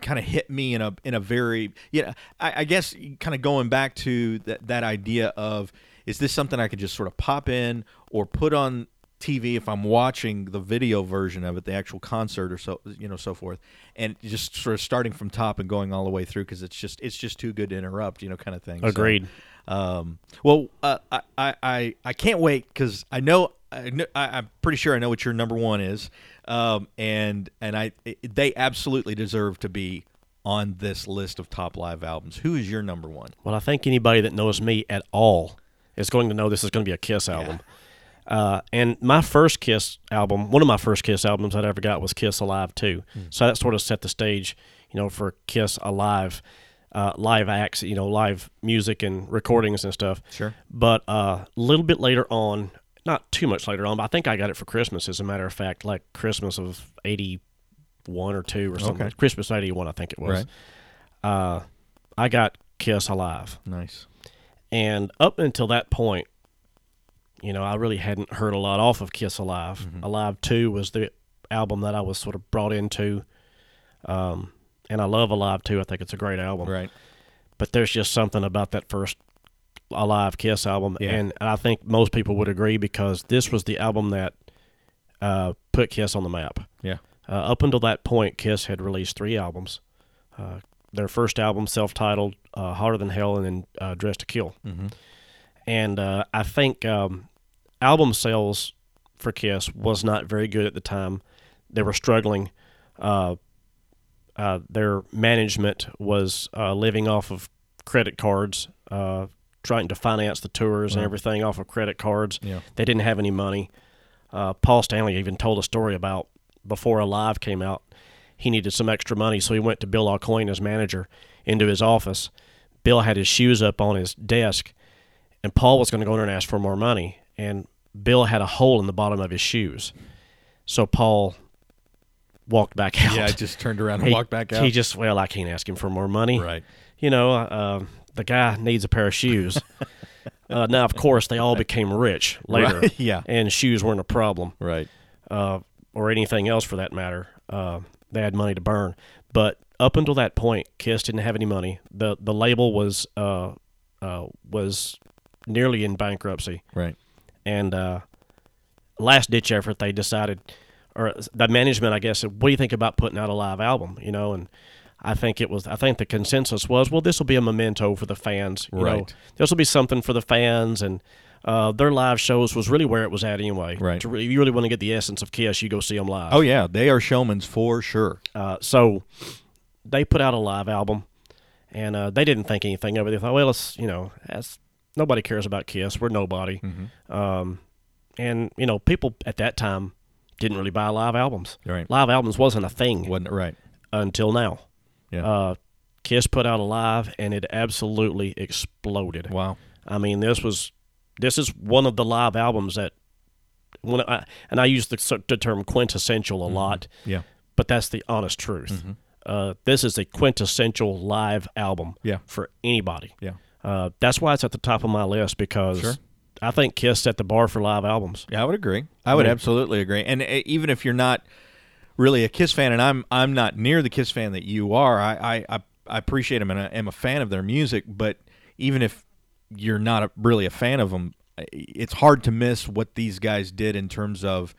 kind of hit me in a in a very yeah I, I guess kind of going back to that that idea of is this something I could just sort of pop in or put on TV if I'm watching the video version of it the actual concert or so you know so forth and just sort of starting from top and going all the way through because it's just it's just too good to interrupt you know kind of thing So, Agreed. Um, well, uh, I, I, I, I can't wait because I know, I I'm pretty sure I know what your number one is, um, and and I it- they absolutely deserve to be on this list of top live albums. Who is your number one? Well, I think anybody that knows me at all is going to know this is going to be a Kiss album. Uh, and my first Kiss album, one of my first Kiss albums I'd ever got was Kiss Alive 2. So that sort of set the stage, you know, for Kiss Alive, uh, live acts, you know, live music and recordings and stuff. Sure. But uh, a little bit later on, not too much later on, but I think I got it for Christmas, as a matter of fact, like Christmas of 81 or 2 or something. Okay. Christmas 81, I think it was. Right. Uh, I got Kiss Alive. Nice. And up until that point, you know, I really hadn't heard a lot off of Kiss Alive. Mm-hmm. Alive 2 was the album that I was sort of brought into. Um, and I love Alive too. I think it's a great album. Right. But there's just something about that first Alive Kiss album. Yeah. And I think most people would agree because this was the album that uh, put Kiss on the map. Yeah. Uh, up until that point, Kiss had released three albums. Uh, their first album, self-titled, uh, "Hotter Than Hell," and then uh, "Dress to Kill." Mm-hmm. And uh, I think um, album sales for Kiss was not very good at the time. They were struggling. Uh, uh, their management was uh, living off of credit cards, uh, trying to finance the tours and everything off of credit cards. Yeah. They didn't have any money. Uh, Paul Stanley even told a story about before Alive came out. he needed some extra money, so he went to Bill Aucoin, his manager, into his office. Bill had his shoes up on his desk, and Paul was going to go in there and ask for more money, and Bill had a hole in the bottom of his shoes, so Paul walked back out. Yeah, I just turned around and he, walked back out. He just well, I can't ask him for more money, right. you know, uh, the guy needs a pair of shoes. uh, now, of course, they all became rich later, Right, yeah. and shoes weren't a problem, Right. uh, or anything else for that matter. Uh, they had money to burn, but up until that point, Kiss didn't have any money. the The label was uh, uh, was nearly in bankruptcy, Right. and uh, last ditch effort, they decided, or the management, I guess, said, "What do you think about putting out a live album?" You know, and I think it was. I think the consensus was, "Well, this will be a memento for the fans. You know, Right. this will be something for the fans." And uh, their live shows was really where it was at anyway. Right. To re- you really want to get the essence of Kiss, you go see them live. Oh yeah, they are showmans for sure. Uh, so they put out a live album, and uh, they didn't think anything of it. They thought, well, it's you know, that's, nobody cares about Kiss. We're nobody. Mm-hmm. Um, and you know, people at that time didn't really buy live albums. Right. Live albums wasn't a thing Wasn't it right? until now. Yeah. Uh, Kiss put out a live, and it absolutely exploded. wow. I mean, this was this is one of the live albums that when I and I use the, the term quintessential a lot Yeah. but that's the honest truth. Uh, this is a quintessential live album Yeah. for anybody. Yeah. Uh, that's why it's at the top of my list because Sure. I think Kiss set the bar for live albums. Yeah, I would agree. I would mean- absolutely agree. And uh, even if you're not really a Kiss fan, and I'm I'm not near the Kiss fan that you are, I I, I, I appreciate them and I am a fan of their music. But even if you're not a, really a fan of them, it's hard to miss what these guys did in terms of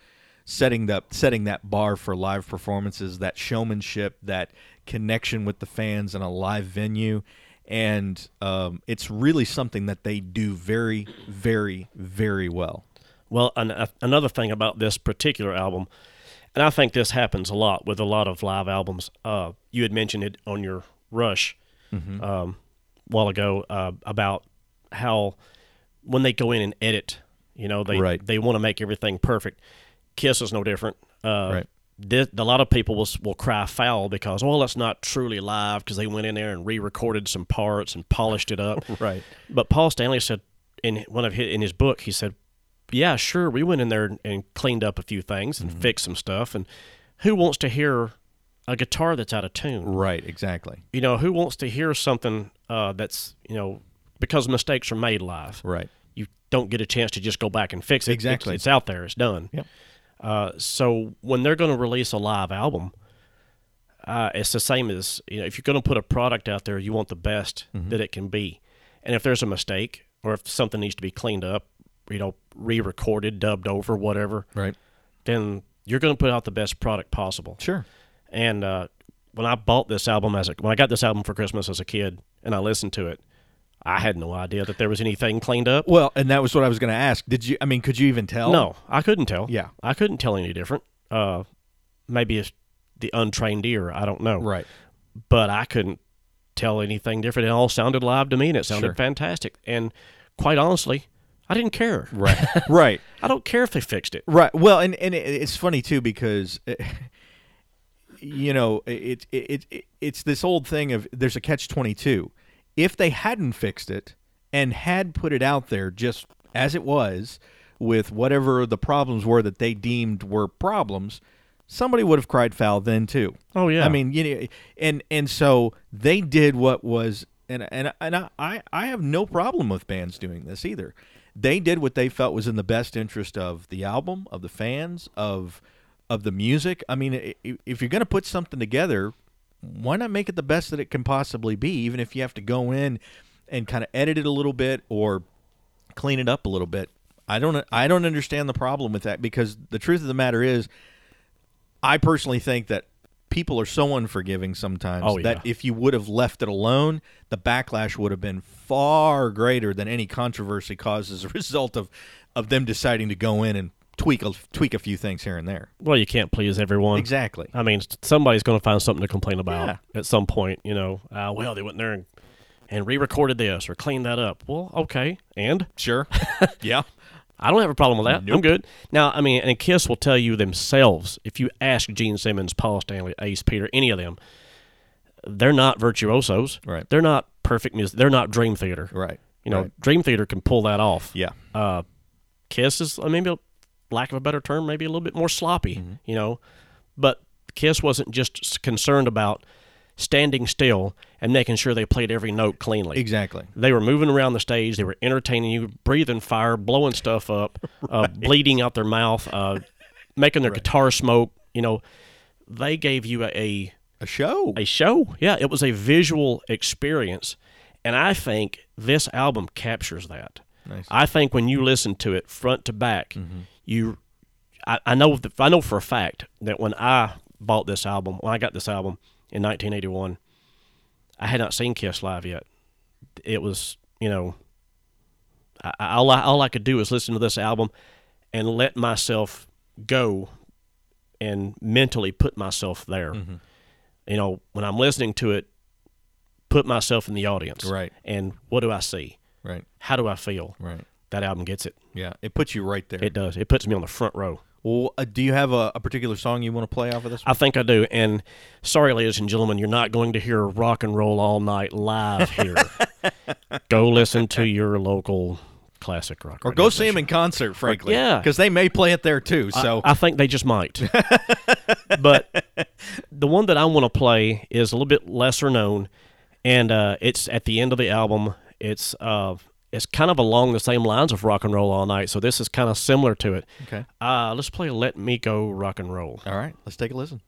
setting the setting that bar for live performances, that showmanship, that connection with the fans in a live venue. And um, it's really something that they do very, very, very well. Well, an, a, another thing about this particular album, and I think this happens a lot with a lot of live albums. Uh, you had mentioned it on your Rush Mm-hmm. um, a while ago uh, about how when they go in and edit, you know, they Right. they want to make everything perfect. Kiss is no different. Uh, Right. A lot of people will, will cry foul because, well, it's not truly live because they went in there and re-recorded some parts and polished it up. Right. But Paul Stanley said in one of his, in his book, he said, "Yeah, sure, we went in there and cleaned up a few things and fixed some stuff. And who wants to hear a guitar that's out of tune? Right. Exactly. You know, who wants to hear something uh, that's you know because mistakes are made live. Right. You don't get a chance to just go back and fix it. It's- Exactly. it's, out there. It's done. Yep. Uh, so when they're going to release a live album, uh, it's the same as you know if you're going to put a product out there, you want the best Mm-hmm. that it can be. And if there's a mistake or if something needs to be cleaned up, you know, re-recorded, dubbed over, whatever, Right. then you're going to put out the best product possible. Sure. And uh, when I bought this album as a when I got this album for Christmas as a kid and I listened to it, I had no idea that there was anything cleaned up. Well, and that was what I was going to ask. Did you? I mean, could you even tell? No, I couldn't tell. Yeah. I couldn't tell any different. Uh, maybe it's the untrained ear. I don't know. Right. But I couldn't tell anything different. It all sounded live to me, and it sounded Sure. fantastic. And quite honestly, I didn't care. Right. right. I don't care if they fixed it. Right. Well, and and it, it's funny too because. uh, you know, it, it it it it's this old thing of there's a catch twenty two. If they hadn't fixed it and had put it out there just as it was, with whatever the problems were that they deemed were problems, somebody would have cried foul then too. Oh, yeah. I mean, you know, and and so they did what was, and and and I I have no problem with bands doing this either. They did what they felt was in the best interest of the album, of the fans, of of the music. I mean, if you're going to put something together, why not make it the best that it can possibly be, even if you have to go in and kind of edit it a little bit or clean it up a little bit. I don't I don't understand the problem with that because the truth of the matter is I personally think that people are so unforgiving sometimes Oh, yeah. that if you would have left it alone, the backlash would have been far greater than any controversy caused as a result of of them deciding to go in and tweak a, tweak a few things here and there. Well, you can't please everyone. Exactly. I mean, somebody's going to find something to complain about Yeah. at some point. You know, uh, well, they went there and, and re-recorded this or cleaned that up. Well, okay, and Sure. yeah. I don't have a problem with that. I'm good. Now, I mean, and Kiss will tell you themselves if you ask Gene Simmons, Paul Stanley, Ace, Peter, any of them, they're not virtuosos. Right. They're not perfect music. They're not Dream Theater. Right. You know, Right. Dream Theater can pull that off. Yeah. Uh, Kiss is maybe, a, lack of a better term, maybe a little bit more sloppy. Mm-hmm. You know, but Kiss wasn't just concerned about standing still and making sure they played every note cleanly. Exactly. They were moving around the stage. They were entertaining you, breathing fire, blowing stuff up, uh, bleeding out their mouth, uh, making their guitar smoke. You know, they gave you a, a A show. a show. Yeah, it was a visual experience, and I think this album captures that. Nice. I think when you listen to it front to back, you, I, I know, th- I know for a fact that when I bought this album, when I got this album in 1981, I had not seen Kiss live yet. It was, you know, I, I- all I, all I could do was listen to this album and let myself go and mentally put myself there. Mm-hmm. You know, when I'm listening to it, put myself in the audience. Right. And what do I see? Right. How do I feel? Right. That album gets it. Yeah. It puts you right there. It does. It puts me on the front row. well, uh, do you have a, a particular song you want to play off of this? I think I do. And sorry, ladies and gentlemen, you're not going to hear rock and roll all night live here. go listen to your local classic rock. or go see them in concert, frankly. yeah. Because they may play it there too. So I think they just might. but the one that I want to play is a little bit lesser known, and uh, it's at the end of the album. It's uh, it's kind of along the same lines of Rock and Roll All Night, so this is kind of similar to it. okay. Uh, let's play "Let Me Go Rock and Roll." All right. Let's take a listen.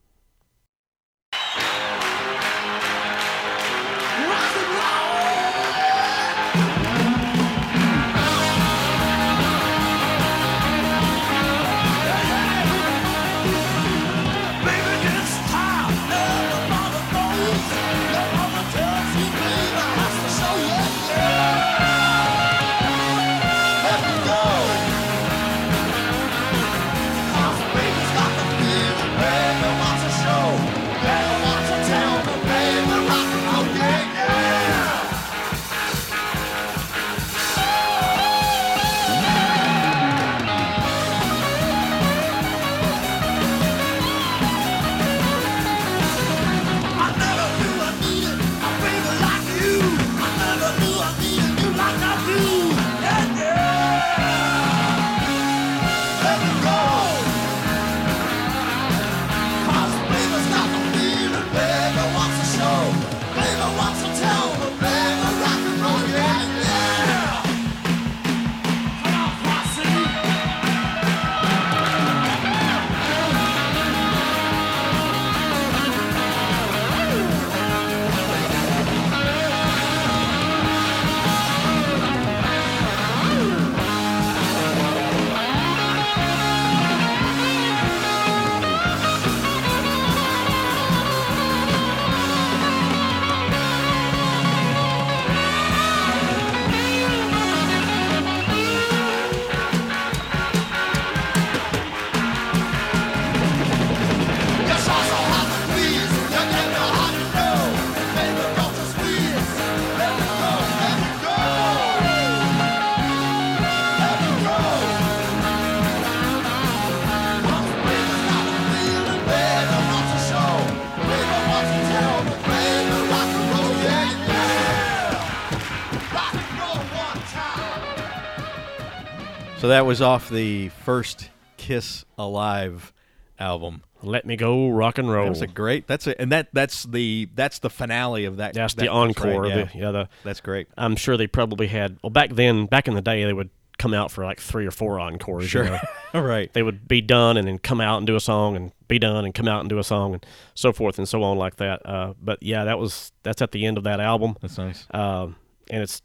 So that was off the first Kiss Alive album. Let me go rock and roll. That's a great. That's a and that that's the that's the finale of that. That's that- the encore. right, the- yeah. yeah, the That's great. I'm sure they probably had. Well, back then, back in the day, they would come out for like three or four encores. you Sure. know. All right. they would be done and then come out and do a song and be done and come out and do a song and so forth and so on like that. Uh, but yeah, that was that's at the end of that album, That's nice. um, and it's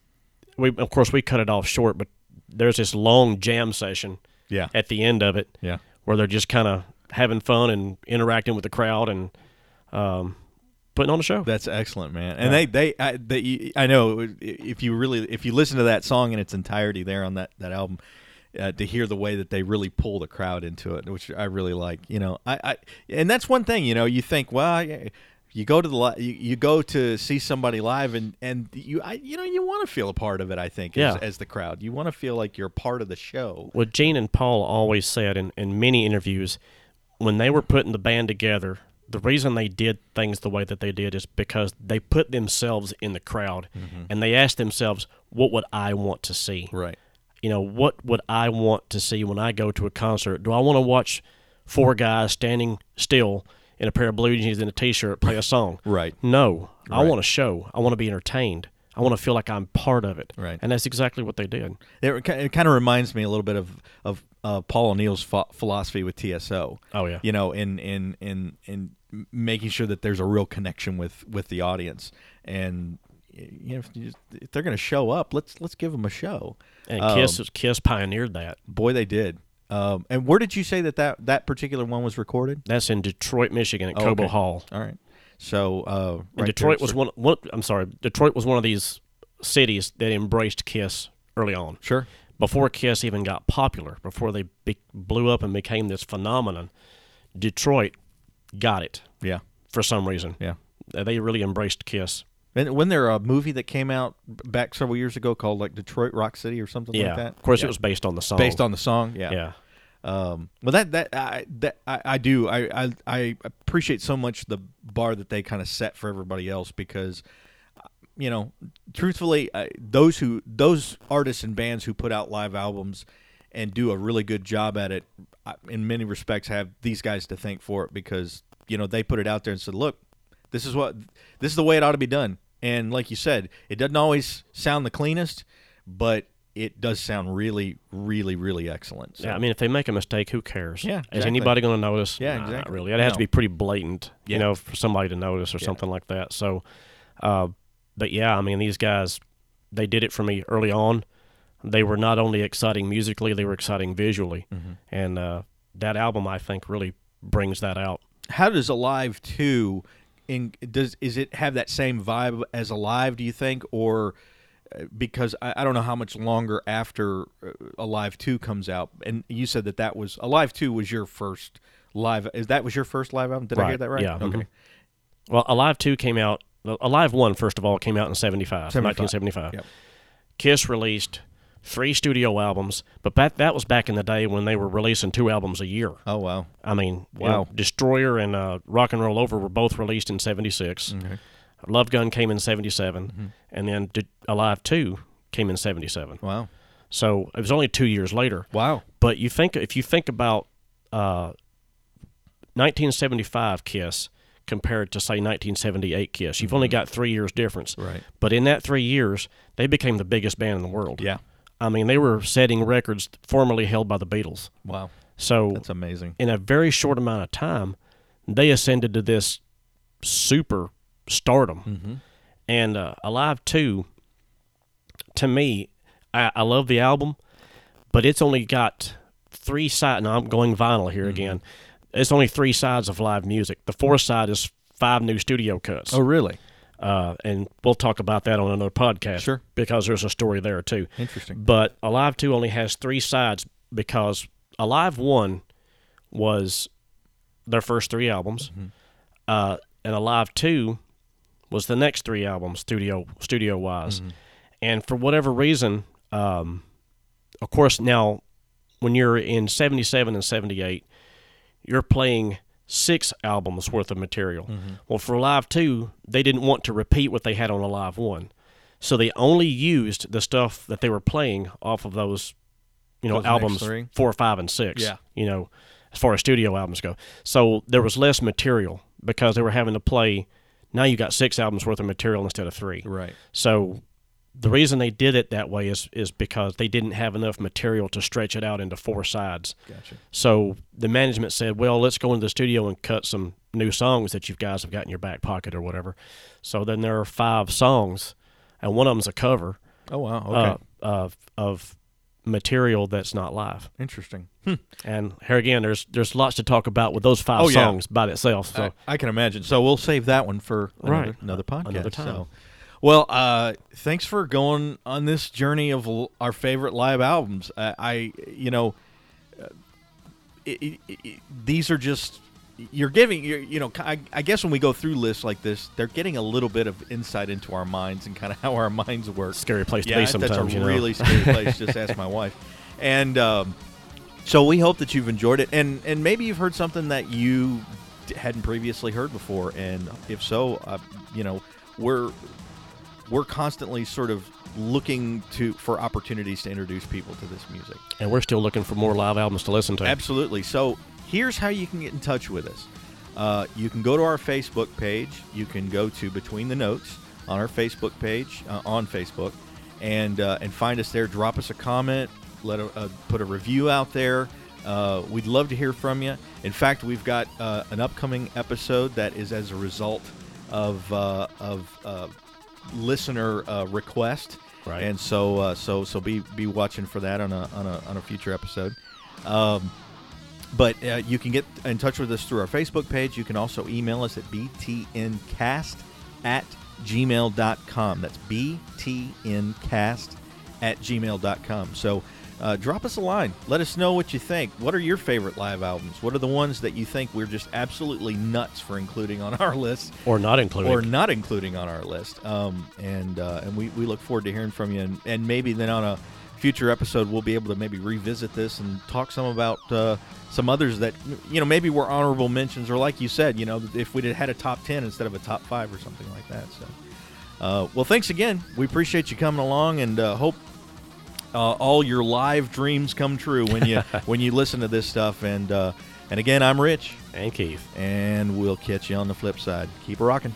we of course we cut it off short, but there's this long jam session Yeah. at the end of it Yeah. where they're just kind of having fun and interacting with the crowd and um, putting on a show. That's excellent, man. And they they I, they I know if you really if you listen to that song in its entirety there on that that album. Uh, to hear the way that they really pull the crowd into it, which I really like, you know, I, I and that's one thing, you know, you think, well, I, You go to the li- you, you go to see somebody live and and you I, you know you want to feel a part of it. I think Yeah. as, as the crowd, you want to feel like you're part of the show. what Gene and Paul always said in, in many interviews, when they were putting the band together, the reason they did things the way that they did is because they put themselves in the crowd mm-hmm. and they asked themselves, what would I want to see? Right. You know, what would I want to see when I go to a concert? Do I want to watch four guys standing still in a pair of blue jeans and a t-shirt play a song? Right. No, I want a show. I want to be entertained. I want to feel like I'm part of it. Right. And that's exactly what they did. It, it kind of reminds me a little bit of of uh, Paul O'Neill's ph- philosophy with TSO. Oh, yeah. You know, in in in in making sure that there's a real connection with with the audience, and you know, if, you just, if they're going to show up, let's let's give them a show. And Um, Kiss Kiss pioneered that. boy, they did. Um, and where did you say that, that that particular one was recorded? That's in Detroit, Michigan, at Oh, Cobo okay. Hall. All right. So uh, And Detroit there, was one, one. I'm sorry, Detroit was one of these cities that embraced Kiss early on. Sure. Before Kiss even got popular, before they be, blew up and became this phenomenon, Detroit got it Yeah. for some reason. Yeah. They really embraced Kiss. And when there a movie that came out back several years ago called like Detroit Rock City or something Yeah, like that. of course Yeah. it was based on the song. based on the song. Yeah. yeah. Um, well, that that I that I, I do I, I I appreciate so much the bar that they kind of set for everybody else because, you know, truthfully, I, those who those artists and bands who put out live albums and do a really good job at it, I- in many respects, have these guys to thank for it because you know they put it out there and said, look, this is what this is the way it ought to be done. And like you said, it doesn't always sound the cleanest, but it does sound really, really, really excellent. So. Yeah, I mean, if they make a mistake, who cares? Yeah, Is anybody going to notice? Yeah, Nah, Not exactly. really. It has No. to be pretty blatant, Yeah. you know, for somebody to notice or Yeah. something like that. So, uh, but yeah, I mean, these guys, they did it for me early on. They were not only exciting musically, they were exciting visually. Mm-hmm. And uh, that album, I think, really brings that out. how does Alive two in does is it have that same vibe as Alive? Do you think, or uh, because I, I don't know how much longer after uh, Alive two comes out, and you said that that was Alive two was your first live. Is that was your first live album? Did I hear that right? yeah, Okay. mhm. Well, Alive 2 came out, Alive 1, first of all, came out in 75, 75. 1975. Yep. Kiss released three studio albums, but that, that was back in the day when they were releasing two albums a year. Oh wow. I mean, you Wow. know, Destroyer and uh, Rock and Roll Over were both released in 76. Love Gun came in 77, and then D- Alive 2 came in 77. Wow. So it was only two years later. Wow. But you think if you think about uh, 1975 Kiss compared to say 1978 Kiss, you've only got three years difference. Mm-hmm. Right. But in that three years, they became the biggest band in the world. Yeah. I mean, they were setting records formerly held by the Beatles. Wow. So That's amazing. in a very short amount of time, they ascended to this super stardom. Mm-hmm. And uh, Alive 2, to me, I, I love the album, but it's only got three sides. Now I'm going vinyl Mm-hmm. here again. It's only three sides of live music. The fourth side is five new studio cuts. Oh really? Uh, and we'll talk about that on another podcast. Sure. Because there's a story there too. Interesting. But Alive 2 only has three sides because Alive 1 was their first three albums. Uh, and Alive 2 was the next three albums, studio studio wise. And for whatever reason, um, of course, now when you're in 77 and 78, you're playing six albums worth of material. Mm-hmm. Well, for Alive 2, they didn't want to repeat what they had on Alive 1. So they only used the stuff that they were playing off of those, you know, Those albums four, five, and six. Yeah. You know, as far as studio albums go. So there was less material because they were having to play. Now you got six albums worth of material instead of three. Right. So the reason they did it that way is is because they didn't have enough material to stretch it out into four sides. Gotcha. So the management said, "Well, let's go into the studio and cut some new songs that you guys have got in your back pocket or whatever." So then there are five songs, and one of them's a cover Oh wow. Okay. uh, of of material that's not live. Interesting. And here again, there's there's lots to talk about with those five Oh, yeah. songs by itself. So I, I can imagine. So we'll save that one for another, Right. another podcast. Another time. So. Well, uh, thanks for going on this journey of l- our favorite live albums. Uh, I, you know, uh, it, it, it, these are just you're giving you're, you know I, I guess when we go through lists like this they're getting a little bit of insight into our minds and kind of how our minds work Scary place to yeah, be that's sometimes, a you know. really scary place just ask my wife and um, so we hope that you've enjoyed it and and maybe you've heard something that you hadn't previously heard before and if so uh, you know we're we're constantly sort of looking to for opportunities to introduce people to this music And we're still looking for more live albums to listen to. Absolutely. So here's how you can get in touch with us. Uh, you can go to our Facebook page. You can go to Between the Notes on our Facebook page uh, on Facebook, and uh, and find us there. Drop us a comment. Let a, put a review out there. Uh, we'd love to hear from you. In fact, we've got uh, an upcoming episode that is as a result of uh, of uh, listener uh, request. Right. And so uh, so so be be watching for that on a on a on a future episode. Um, but uh, you can get in touch with us through our Facebook page. You can also email us at btncast at gmail.com. That's btncast at gmail.com. So uh, drop us a line. Let us know what you think. What are your favorite live albums? What are the ones that you think we're just absolutely nuts for including on our list? or not including. or not including on our list. Um, and uh, and we, we look forward to hearing from you. And, and maybe then on a future episode, we'll be able to maybe revisit this and talk some about uh, some others that, you know, maybe were honorable mentions. Or like you said, you know, if we'd had a top 10 instead of a top five or something like that. So, uh, well, thanks again. We appreciate you coming along and uh, hope. Uh, all your live dreams come true when you when you listen to this stuff and uh, and again I'm Rich and Keith. and we'll catch you on the flip side. Keep rocking.